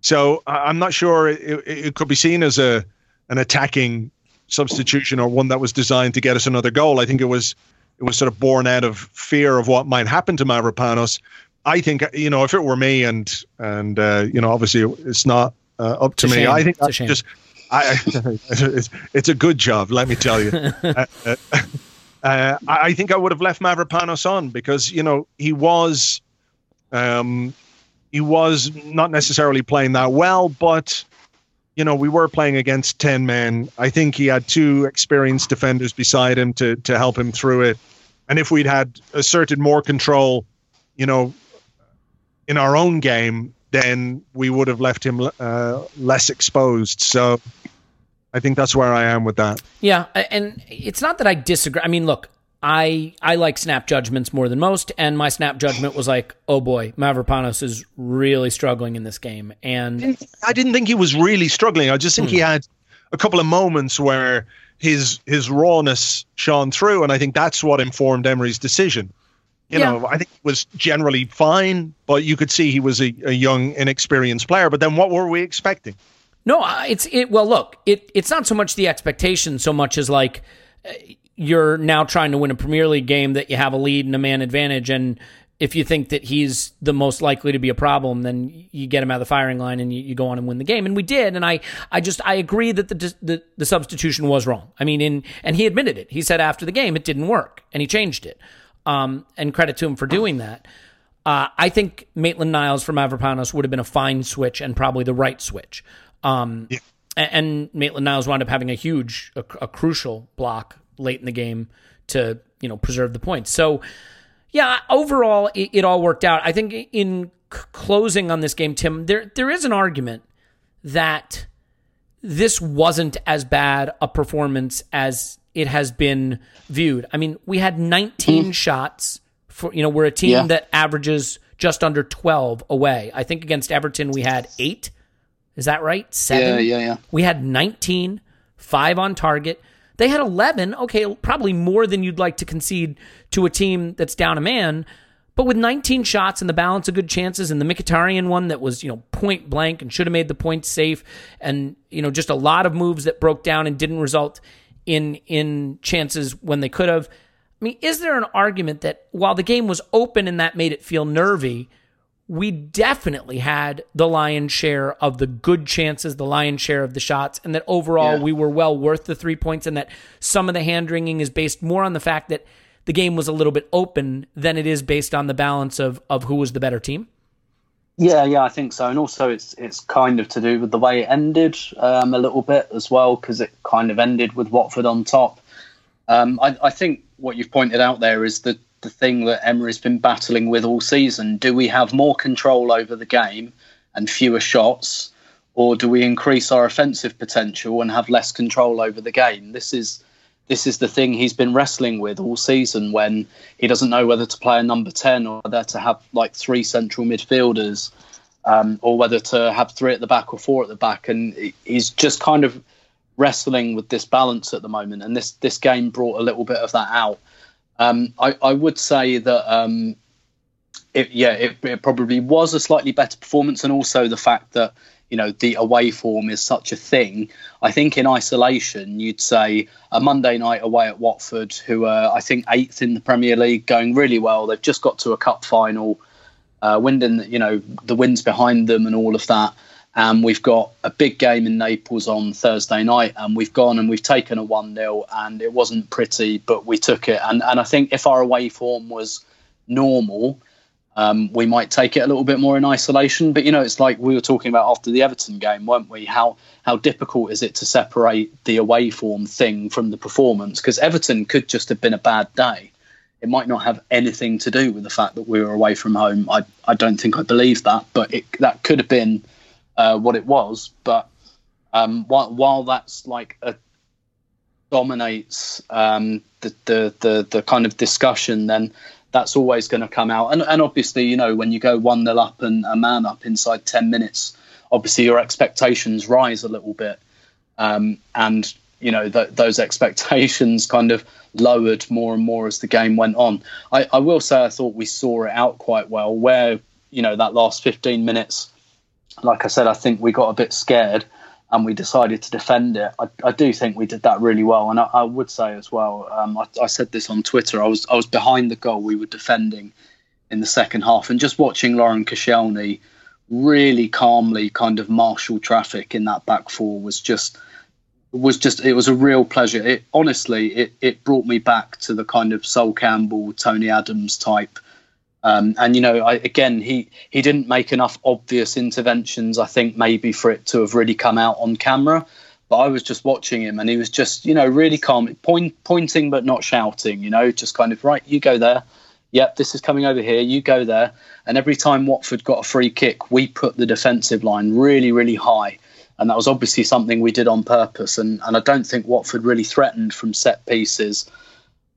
So I'm not sure it, it, it could be seen as a an attacking substitution or one that was designed to get us another goal. I think it was it was sort of born out of fear of what might happen to Mavropanos. I think you know if it were me and and uh, you know obviously it's not uh, up to It's a me. shame. I think It's just I, it's, it's a good job, let me tell you. uh, uh, uh, I I think I would have left Mavropanos on because you know he was, um, he was not necessarily playing that well, but you know we were playing against ten men. I think he had two experienced defenders beside him to to help him through it, and if we'd had asserted more control, you know, in our own game, then we would have left him uh, less exposed. So. I think that's where I am with that. Yeah, and it's not that I disagree. I mean, look, I I like snap judgments more than most, and my snap judgment was like, oh boy, Mavropanos is really struggling in this game, and I didn't think he was really struggling. I just think he had a couple of moments where his his rawness shone through, and I think that's what informed Emery's decision. You Yeah. know, I think he was generally fine, but you could see he was a, a young, inexperienced player. But then, what were we expecting? No, uh, it's it. Well, look, it it's not so much the expectation, so much as like uh, you're now trying to win a Premier League game that you have a lead and a man advantage, and if you think that he's the most likely to be a problem, then you get him out of the firing line and you, you go on and win the game, and we did. And I I just I agree that the the the substitution was wrong. I mean, in and he admitted it. He said after the game it didn't work, and he changed it. Um, and credit to him for doing that. Uh, I think Maitland Niles from Mavropanos would have been a fine switch and probably the right switch. Um, a- and, Maitland Niles wound up having a huge, a, a crucial block late in the game to you know preserve the points. So yeah, overall it, it all worked out. I think in c- closing on this game, Tim, there there is an argument that this wasn't as bad a performance as it has been viewed. I mean, we had 19 hmm. shots for you know, we're a team Yeah. that averages just under 12 away. I think against Everton we had 8. Is that right? 7. Yeah, yeah, yeah. We had 19, 5 on target. They had 11. Okay, probably more than you'd like to concede to a team that's down a man. But with 19 shots and the balance of good chances and the Mkhitaryan one that was, you know, point blank and should have made the point safe and, you know, just a lot of moves that broke down and didn't result in in chances when they could have. I mean, is there an argument that while the game was open and that made it feel nervy, we definitely had the lion's share of the good chances, the lion's share of the shots, and that overall Yeah. we were well worth the three points, and that some of the hand wringing is based more on the fact that the game was a little bit open than it is based on the balance of of who was the better team. Yeah, yeah, I think so, and also it's it's kind of to do with the way it ended um, a little bit as well, because it kind of ended with Watford on top. Um, I, I think what you've pointed out there is the the thing that Emery's been battling with all season. Do we have more control over the game and fewer shots, or do we increase our offensive potential and have less control over the game? This is this is the thing he's been wrestling with all season when he doesn't know whether to play a number 10 or whether to have like three central midfielders um, or whether to have three at the back or four at the back. And he's just kind of wrestling with this balance at the moment. And this, this game brought a little bit of that out. Um, I, I would say that, um, it, yeah, it, it probably was a slightly better performance. And also the fact that, you know, the away form is such a thing. I think in isolation, you'd say a Monday night away at Watford, who are, I think, eighth in the Premier League, going really well. They've just got to a cup final, uh, winding, you know, the winds behind them and all of that. And we've got a big game in Naples on Thursday night, and we've gone and we've taken a 1 0, and it wasn't pretty, but we took it. And, and I think if our away form was normal, um, we might take it a little bit more in isolation. But you know, it's like we were talking about after the Everton game, weren't we? How how difficult is it to separate the away form thing from the performance? Because Everton could just have been a bad day. It might not have anything to do with the fact that we were away from home. I I don't think I believe that, but it that could have been uh, what it was. But um, while while that's like a dominates um, the, the the the kind of discussion, then that's always going to come out. And and obviously, you know, when you go one nil up and a man up inside ten minutes, obviously your expectations rise a little bit, um, and you know th- those expectations kind of lowered more and more as the game went on. I, I will say I thought we saw it out quite well. Where you know that last fifteen minutes, like I said, I think we got a bit scared and we decided to defend it. I, I do think we did that really well, and I, I would say as well. Um, I, I said this on Twitter. I was I was behind the goal we were defending in the second half, and just watching Laurent Koscielny really calmly kind of marshal traffic in that back four was just was just it was a real pleasure. It honestly it it brought me back to the kind of Sol Campbell, Tony Adams type. Um, and you know, I, again, he he didn't make enough obvious interventions. I think maybe for it to have really come out on camera. But I was just watching him, and he was just you know really calm, point, pointing but not shouting. You know, just kind of right, you go there. Yep, this is coming over here. You go there. And every time Watford got a free kick, we put the defensive line really, really high. And that was obviously something we did on purpose. And, and I don't think Watford really threatened from set pieces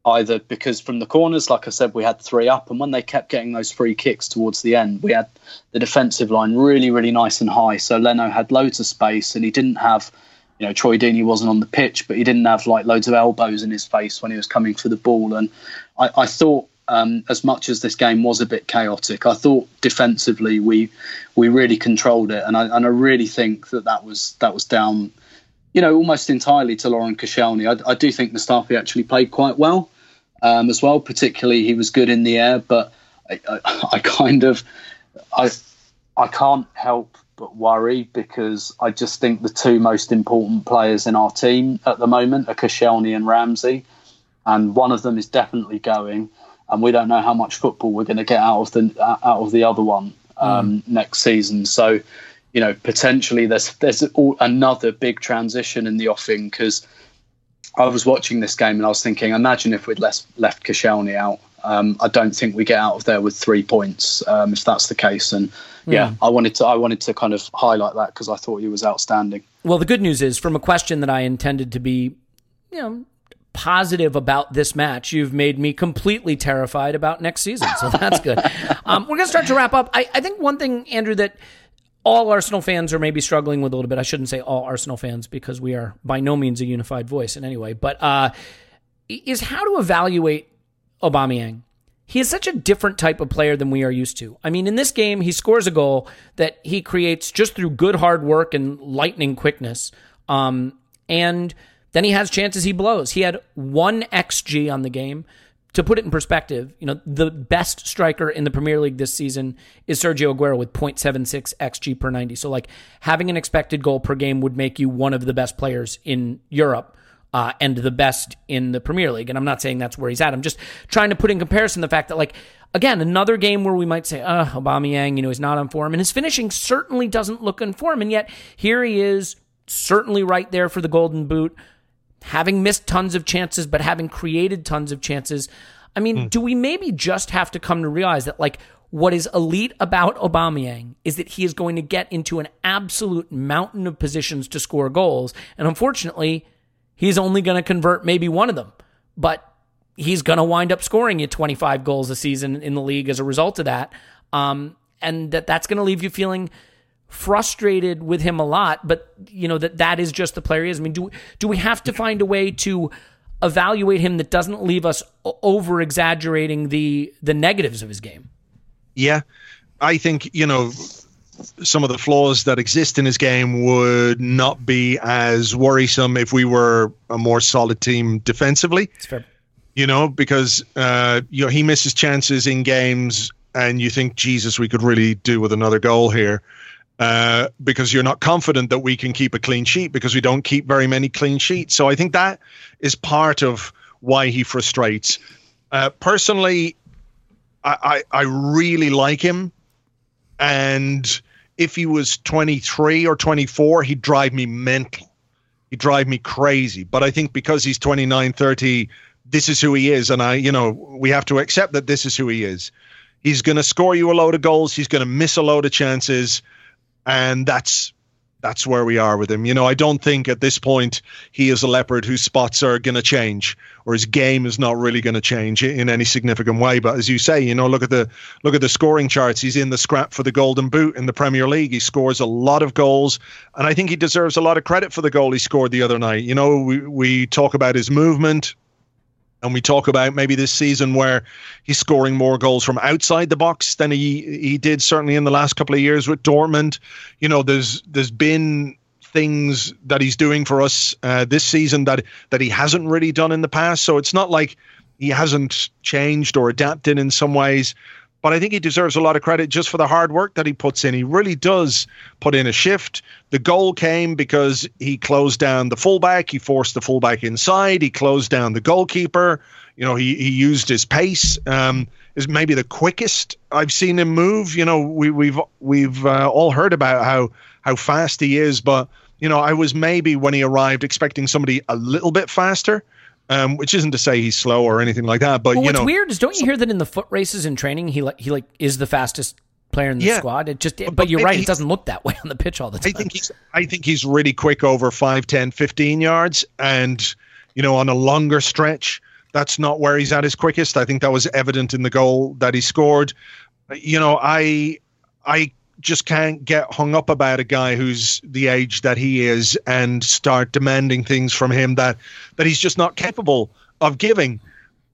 either because from the corners, like I said, we had three up, and when they kept getting those free kicks towards the end, we had the defensive line really, really nice and high. So Leno had loads of space, and he didn't have, you know, Troy Deeney wasn't on the pitch, but he didn't have like loads of elbows in his face when he was coming for the ball. And I, I thought, um, as much as this game was a bit chaotic, I thought defensively we we really controlled it, and I and I really think that that was that was down. You know, almost entirely to Laurent Koscielny. I, I do think Mustafi actually played quite well um, as well. Particularly, he was good in the air, but I, I, I kind of, I, I can't help but worry because I just think the two most important players in our team at the moment are Koscielny and Ramsey, and one of them is definitely going, and we don't know how much football we're going to get out of the out of the other one um, next season. So. You know, potentially there's there's all, another big transition in the offing because I was watching this game and I was thinking, imagine if we'd left left Koscielny out. Um, I don't think we get out of there with three points um, if that's the case. And yeah, I wanted to I wanted to kind of highlight that because I thought he was outstanding. Well, the good news is from a question that I intended to be, you know, positive about this match, you've made me completely terrified about next season. So that's good. um, we're going to start to wrap up. I, I think one thing, Andrew, that all Arsenal fans are maybe struggling with a little bit. I shouldn't say all Arsenal fans because we are by no means a unified voice in any way, but uh, is how to evaluate Aubameyang. He is such a different type of player than we are used to. I mean, in this game, he scores a goal that he creates just through good hard work and lightning quickness. Um, and then he has chances he blows. He had one XG on the game, to put it in perspective, you know, the best striker in the Premier League this season is Sergio Aguero with 0.76 xG per 90. So like having an expected goal per game would make you one of the best players in Europe. Uh, and the best in the Premier League. And I'm not saying that's where he's at. I'm just trying to put in comparison the fact that, like, again, another game where we might say, uh, Aubameyang, you know, he's not on form. And his finishing certainly doesn't look in form. And yet here he is, certainly right there for the Golden Boot having missed tons of chances, but having created tons of chances. I mean, mm. do we maybe just have to come to realize that, like, what is elite about Aubameyang is that he is going to get into an absolute mountain of positions to score goals, and unfortunately, he's only going to convert maybe one of them, but he's going to wind up scoring you 25 goals a season in the league as a result of that, um, and that that's going to leave you feeling frustrated with him a lot, but you know that that is just the player he is. I mean, do do we have to find a way to evaluate him that doesn't leave us over exaggerating the the negatives of his game? Yeah, I think you know some of the flaws that exist in his game would not be as worrisome if we were a more solid team defensively. You know, because uh, you know he misses chances in games, and you think, Jesus, we could really do with another goal here. Uh, because you're not confident that we can keep a clean sheet because we don't keep very many clean sheets. So I think that is part of why he frustrates. Uh, personally, I, I, I really like him, and if he was 23 or 24, he'd drive me mental. He'd drive me crazy. But I think because he's 29, 30, this is who he is, and I, you know, we have to accept that this is who he is. He's going to score you a load of goals. He's going to miss a load of chances and that's that's where we are with him. You know, I don't think at this point he is a leopard whose spots are going to change or his game is not really going to change in any significant way. But as you say, you know, look at the look at the scoring charts. He's in the scrap for the Golden Boot in the Premier League. He scores a lot of goals, and I think he deserves a lot of credit for the goal he scored the other night. You know, we we talk about his movement, and we talk about maybe this season where he's scoring more goals from outside the box than he he did certainly in the last couple of years with Dortmund. You know, there's there's been things that he's doing for us uh, this season that that he hasn't really done in the past. So it's not like he hasn't changed or adapted in some ways but I think he deserves a lot of credit just for the hard work that he puts in. He really does put in a shift. The goal came because he closed down the fullback, he forced the fullback inside, he closed down the goalkeeper. You know, he, he used his pace. Um, is maybe the quickest I've seen him move. You know, we, we've we've uh, all heard about how how fast he is, but you know, I was maybe when he arrived expecting somebody a little bit faster. Um, which isn't to say he's slow or anything like that, but well, you what's know, weird is don't you hear that in the foot races and training he like he like is the fastest player in the Yeah. squad. It just but, But you're right, it he- doesn't look that way on the pitch all the time. I think he's I think he's really quick over 5, 10, 15 yards and you know on a longer stretch that's not where he's at his quickest. I think that was evident in the goal that he scored. You know, I I just can't get hung up about a guy who's the age that he is and start demanding things from him that that he's just not capable of giving.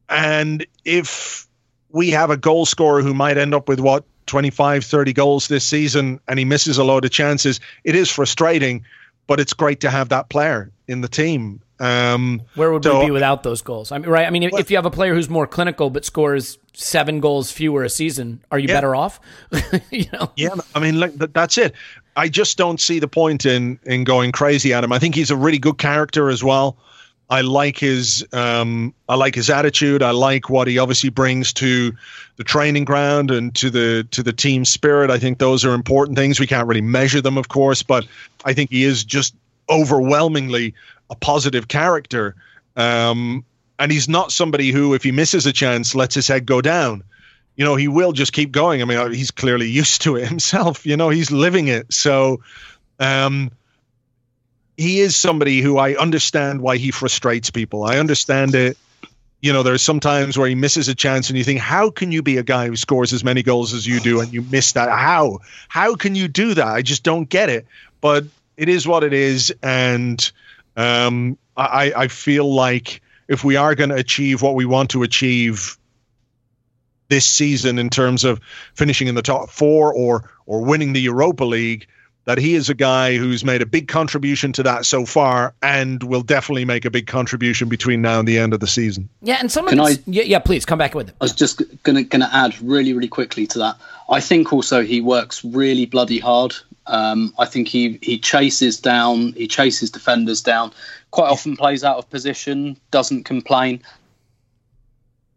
And if we have a goal scorer who might end up with what 25 30 goals this season and he misses a load of chances it is frustrating but it's great to have that player in the team um Where would so- we be without those goals? I mean, right? I mean, if, if you have a player who's more clinical but scores seven goals fewer a season, are you Yeah. better off? you know, Yeah, I mean, like that's it. I just don't see the point in in going crazy at him. I think he's a really good character as well. I like his um, I like his attitude. I like what he obviously brings to the training ground and to the to the team spirit. I think those are important things. We can't really measure them, of course, but I think he is just overwhelmingly a positive character. Um, and he's not somebody who, if he misses a chance, lets his head go down you know, he will just keep going. I mean, uh, he's clearly used to it himself. You know, he's living it. So, um, he is somebody who I understand why he frustrates people. I understand it. You know, there's sometimes where he misses a chance, and you think, how can you be a guy who scores as many goals as you do, and you miss that? How? How can you do that? I just don't get it. But it is what it is, and um, I, I feel like if we are going to achieve what we want to achieve this season in terms of finishing in the top four or or winning the Europa League, that he is a guy who's made a big contribution to that so far and will definitely make a big contribution between now and the end of the season. Yeah, and some of Can I- yeah, yeah, please come back with it. I was just gonna gonna add really really quickly to that. I think also he works really bloody hard. Um, I think he he chases down, he chases defenders down. Quite often plays out of position, doesn't complain.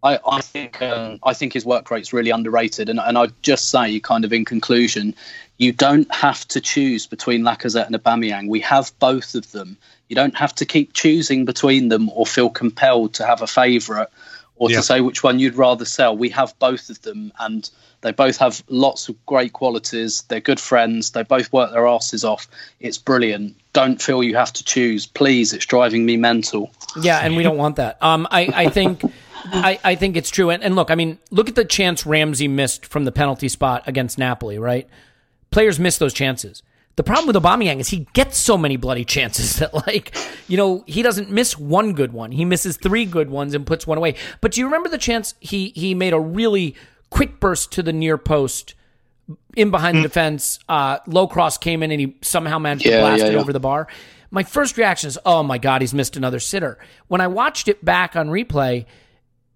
I, I think um, I think his work rate's really underrated, and, and I'd just say, kind of in conclusion, you don't have to choose between Lacazette and Aubameyang. We have both of them. You don't have to keep choosing between them or feel compelled to have a favourite or Yeah. to say which one you'd rather sell. We have both of them, and they both have lots of great qualities. They're good friends. They both work their asses off. It's brilliant. Don't feel you have to choose, please. It's driving me mental. Yeah, and we don't want that. Um, I, I think, I, I think it's true. And, and look, I mean, look at the chance Ramsey missed from the penalty spot against Napoli. Right, players miss those chances. The problem with Aubameyang is he gets so many bloody chances that, like, you know, he doesn't miss one good one. He misses three good ones and puts one away. But do you remember the chance he he made a really quick burst to the near post? in behind the defense. Uh, low cross came in and he somehow managed to blast yeah, it yeah. over the bar. My first reaction is, oh my God, he's missed another sitter. When I watched it back on replay,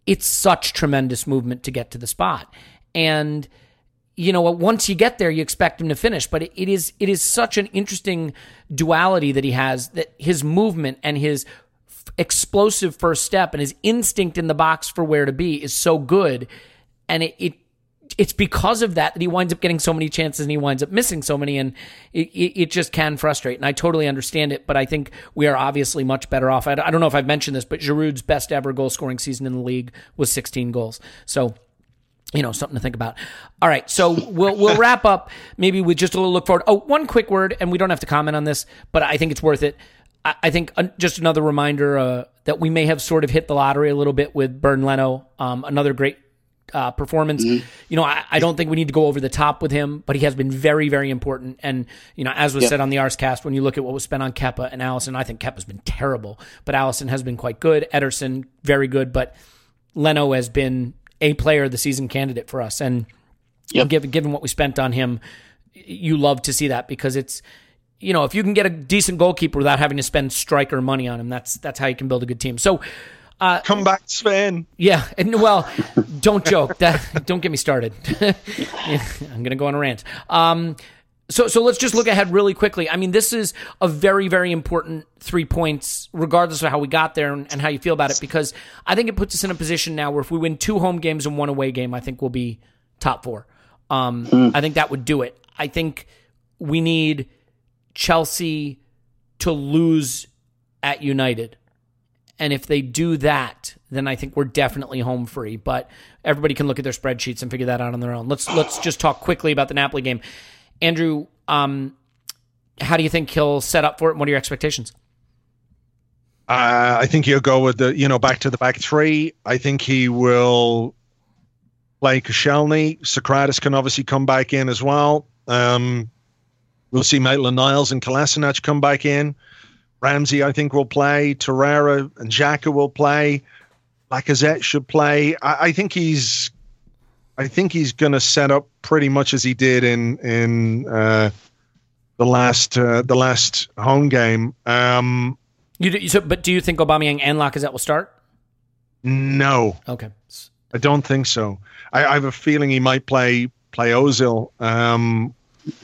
it's such tremendous movement to get to the spot. And you know, once you get there, you expect him to finish. But it, it is it is such an interesting duality that he has that his movement and his f- explosive first step and his instinct in the box for where to be is so good, and it. it it's because of that that he winds up getting so many chances and he winds up missing so many, and it, it, it just can frustrate. And I totally understand it, but I think we are obviously much better off. I, I don't know if I've mentioned this, but Giroud's best ever goal scoring season in the league was 16 goals. So you know something to think about. All right, so we'll we'll wrap up maybe with just a little look forward. Oh, one quick word, and we don't have to comment on this, but I think it's worth it. I, I think uh, just another reminder uh, that we may have sort of hit the lottery a little bit with Bernd Leno. Um, another great uh, performance. You know, I, I don't think we need to go over the top with him, but he has been very, very important. And you know, as was said on the Arsecast, when you look at what was spent on Kepa and Alisson, I think Kepa's been terrible, but Alisson has been quite good. Ederson, very good, but Leno has been a player of the season candidate for us. And Yep. given, given what we spent on him, you love to see that because it's, you know, if you can get a decent goalkeeper without having to spend striker money on him, that's that's how you can build a good team. So, Come back, Sven. yeah, and well, don't joke. That don't get me started. Yeah, I'm gonna go on a rant. Um, so so let's just look ahead really quickly. I mean, this is a very very important three points, regardless of how we got there and, and how you feel about it, because I think it puts us in a position now where if we win two home games and one away game, I think we'll be top four. Um, I think that would do it. I think we need Chelsea to lose at United. And if they do that, then I think we're definitely home free. But everybody can look at their spreadsheets and figure that out on their own. Let's let's just talk quickly about the Napoli game. Andrew, um, how do you think he'll set up for it? And what are your expectations? Uh, I think he'll go with the, you know, back to the back three. I think he will play Koscielny. Sokratis can obviously come back in as well. Um, we'll see Maitland Niles and Kolasinac come back in. Ramsey, I think, will play. Torreira and Xhaka will play. Lacazette should play. I, I think he's, I think he's going to set up pretty much as he did in in uh, the last uh, the last home game. Um, You do, so, but do you think Aubameyang and Lacazette will start? no, Okay. I don't think so. I, I have a feeling he might play play Ozil, um,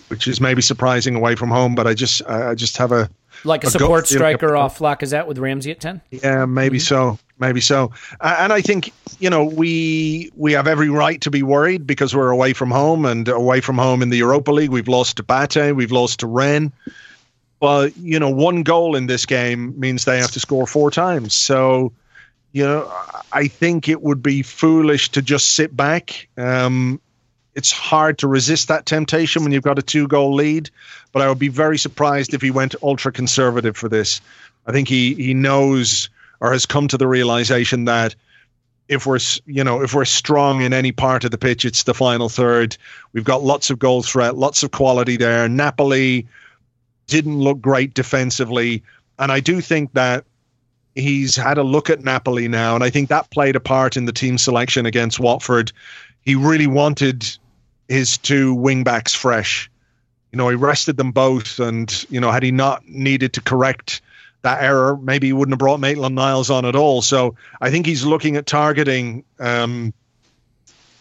which is maybe surprising away from home. But I just I I just have a Like a support striker off Lacazette with Ramsey at 10? yeah maybe so maybe so. And I think you know we we have every right to be worried because we're away from home and away from home in the Europa League. We've lost to Bate, we've lost to Rennes. But you know, one goal in this game means they have to score four times. So, you know, I think it would be foolish to just sit back. Um, it's hard to resist that temptation when you've got a two-goal lead. But I would be very surprised if he went ultra conservative for this. I think he he knows or has come to the realization that if we're you know if we're strong in any part of the pitch, it's the final third. We've got lots of goal threat, lots of quality there. Napoli didn't look great defensively, and I do think that he's had a look at Napoli now, and I think that played a part in the team selection against Watford. He really wanted his two wing backs fresh. you know, he rested them both, and you know, had he not needed to correct that error, maybe he wouldn't have brought Maitland Niles on at all. So I think he's looking at targeting um,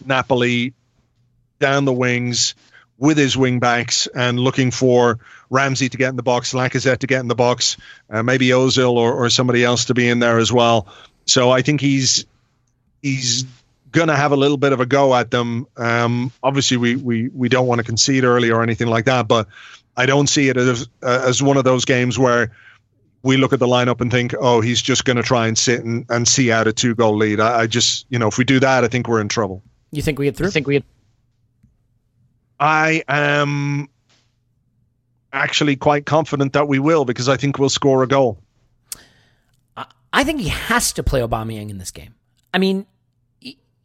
Napoli down the wings with his wing backs and looking for Ramsey to get in the box, Lacazette to get in the box, uh, maybe Ozil or, or somebody else to be in there as well. So I think he's he's gonna have a little bit of a go at them. Um, obviously, we we we don't want to concede early or anything like that, but I don't see it as uh, as one of those games where we look at the lineup and think, oh, he's just going to try and sit and, and see out a two goal lead. I, I, just, you know, if we do that, I think we're in trouble. You think we get through? I think we. Get- I am actually quite confident that we will because I think we'll score a goal. I think he has to play Aubameyang in this game. I mean,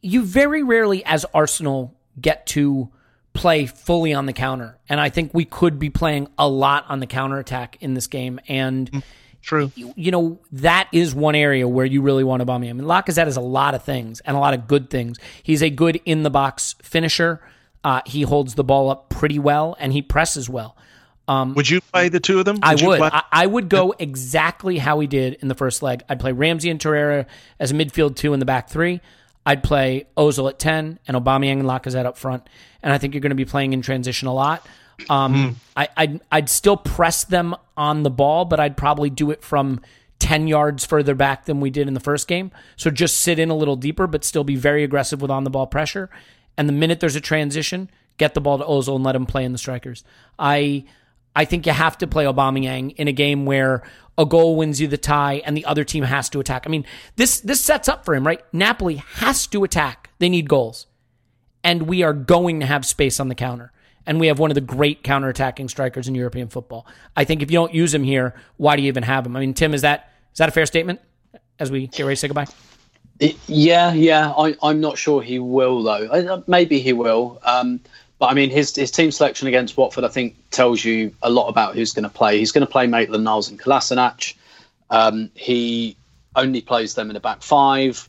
you very rarely, as Arsenal, get to play fully on the counter, and I think we could be playing a lot on the counter attack in this game. And mm, true, you, you, know that is one area where you really want Aubameyang. I mean, Lacazette has a lot of things and a lot of good things. He's a good in the box finisher. Uh, he holds the ball up pretty well, and he presses well. Um, would you play the two of them? Would I would. I, I, would go exactly how he did in the first leg. I'd play Ramsey and Torreira as a midfield two in the back three. I'd play Ozil at ten and Aubameyang and Lacazette up front. And I think you're going to be playing in transition a lot. Um, mm. I, I'd, I'd still press them on the ball, but I'd probably do it from 10 yards further back than we did in the first game. So just sit in a little deeper, but still be very aggressive with on the ball pressure. And the minute there's a transition, get the ball to Ozil and let him play in the strikers. I I think you have to play Aubameyang in a game where a goal wins you the tie and the other team has to attack. I mean, this this sets up for him, right? Napoli has to attack. They need goals. And we are going to have space on the counter. And we have one of the great counter-attacking strikers in European football. I think if you don't use him here, why do you even have him? I mean, Tim, is that is that a fair statement as we get ready to say goodbye? Yeah, yeah. I, I'm not sure he will though. Maybe he will. Um, but I mean, his his team selection against Watford, I think, tells you a lot about who's going to play. He's going to play Maitland Niles and Kolasinac. Um, he only plays them in a back five.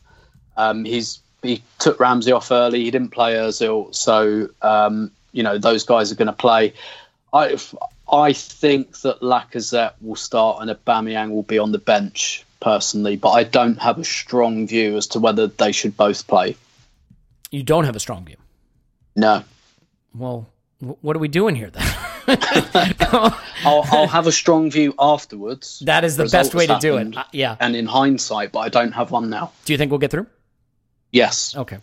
Um, he's he took Ramsey off early. He didn't play Özil, so um, you know those guys are going to play. I I think that Lacazette will start and Aubameyang will be on the bench personally, but I don't have a strong view as to whether they should both play. You don't have a strong view. No well, what are we doing here then? I'll, I'll, have a strong view afterwards. That is the best way to do it. Uh, yeah. And in hindsight, but I don't have one now. Do you think we'll get through? Yes. Okay.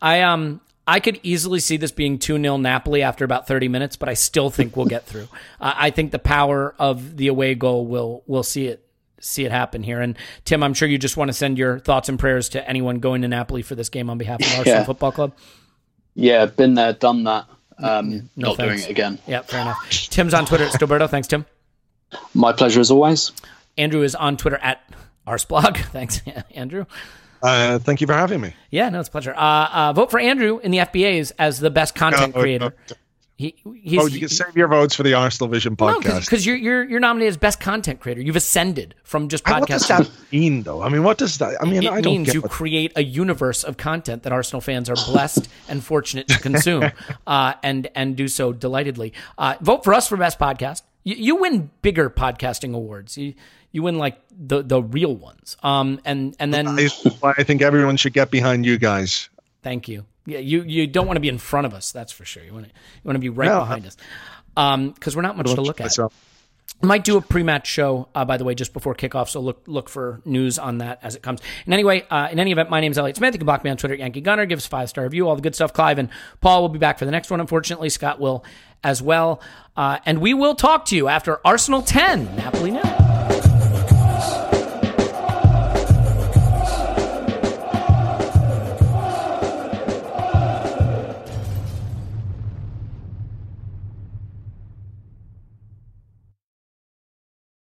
I um I could easily see this being 2 0 Napoli after about 30 minutes, but I still think we'll get through. uh, I think the power of the away goal will will see it see it happen here. And Tim, I'm sure you just want to send your thoughts and prayers to anyone going to Napoli for this game on behalf of Arsenal yeah. Football Club. Yeah, been there, done that. Um, yeah, no not thanks. doing it again. Yeah, fair enough. Tim's on Twitter at Stillberto. Thanks, Tim. My pleasure as always. Andrew is on Twitter at Arsblog. Thanks, Andrew. Uh, thank you for having me. Yeah, no, it's a pleasure. Uh, uh, vote for Andrew in the FBAs as the best content creator. He, he's, oh, you can save your votes for the Arsenal Vision podcast because no, you're you're you're nominated as best content creator. You've ascended from just podcasting. What does that mean, though? I mean, what does that? I mean, it I means you create a universe of content that Arsenal fans are blessed and fortunate to consume, uh, and and do so delightedly. Uh, vote for us for best podcast. You, you win bigger podcasting awards. You you win like the the real ones. Um, and and then I, I think everyone should get behind you guys. Thank you. Yeah, you you don't want to be in front of us. That's for sure. You want to you want to be right no, behind us, because um, we're not much to look at. Myself. Might do a pre-match show, uh, by the way, just before kickoff. So look look for news on that as it comes. In anyway, uh, in any event, my name is Elliot Smith. You can block me on Twitter Yankee Gunner. Give us a five star review, all the good stuff. Clive and Paul will be back for the next one. Unfortunately, Scott will as well, uh, and we will talk to you after Arsenal ten, Napoli nil.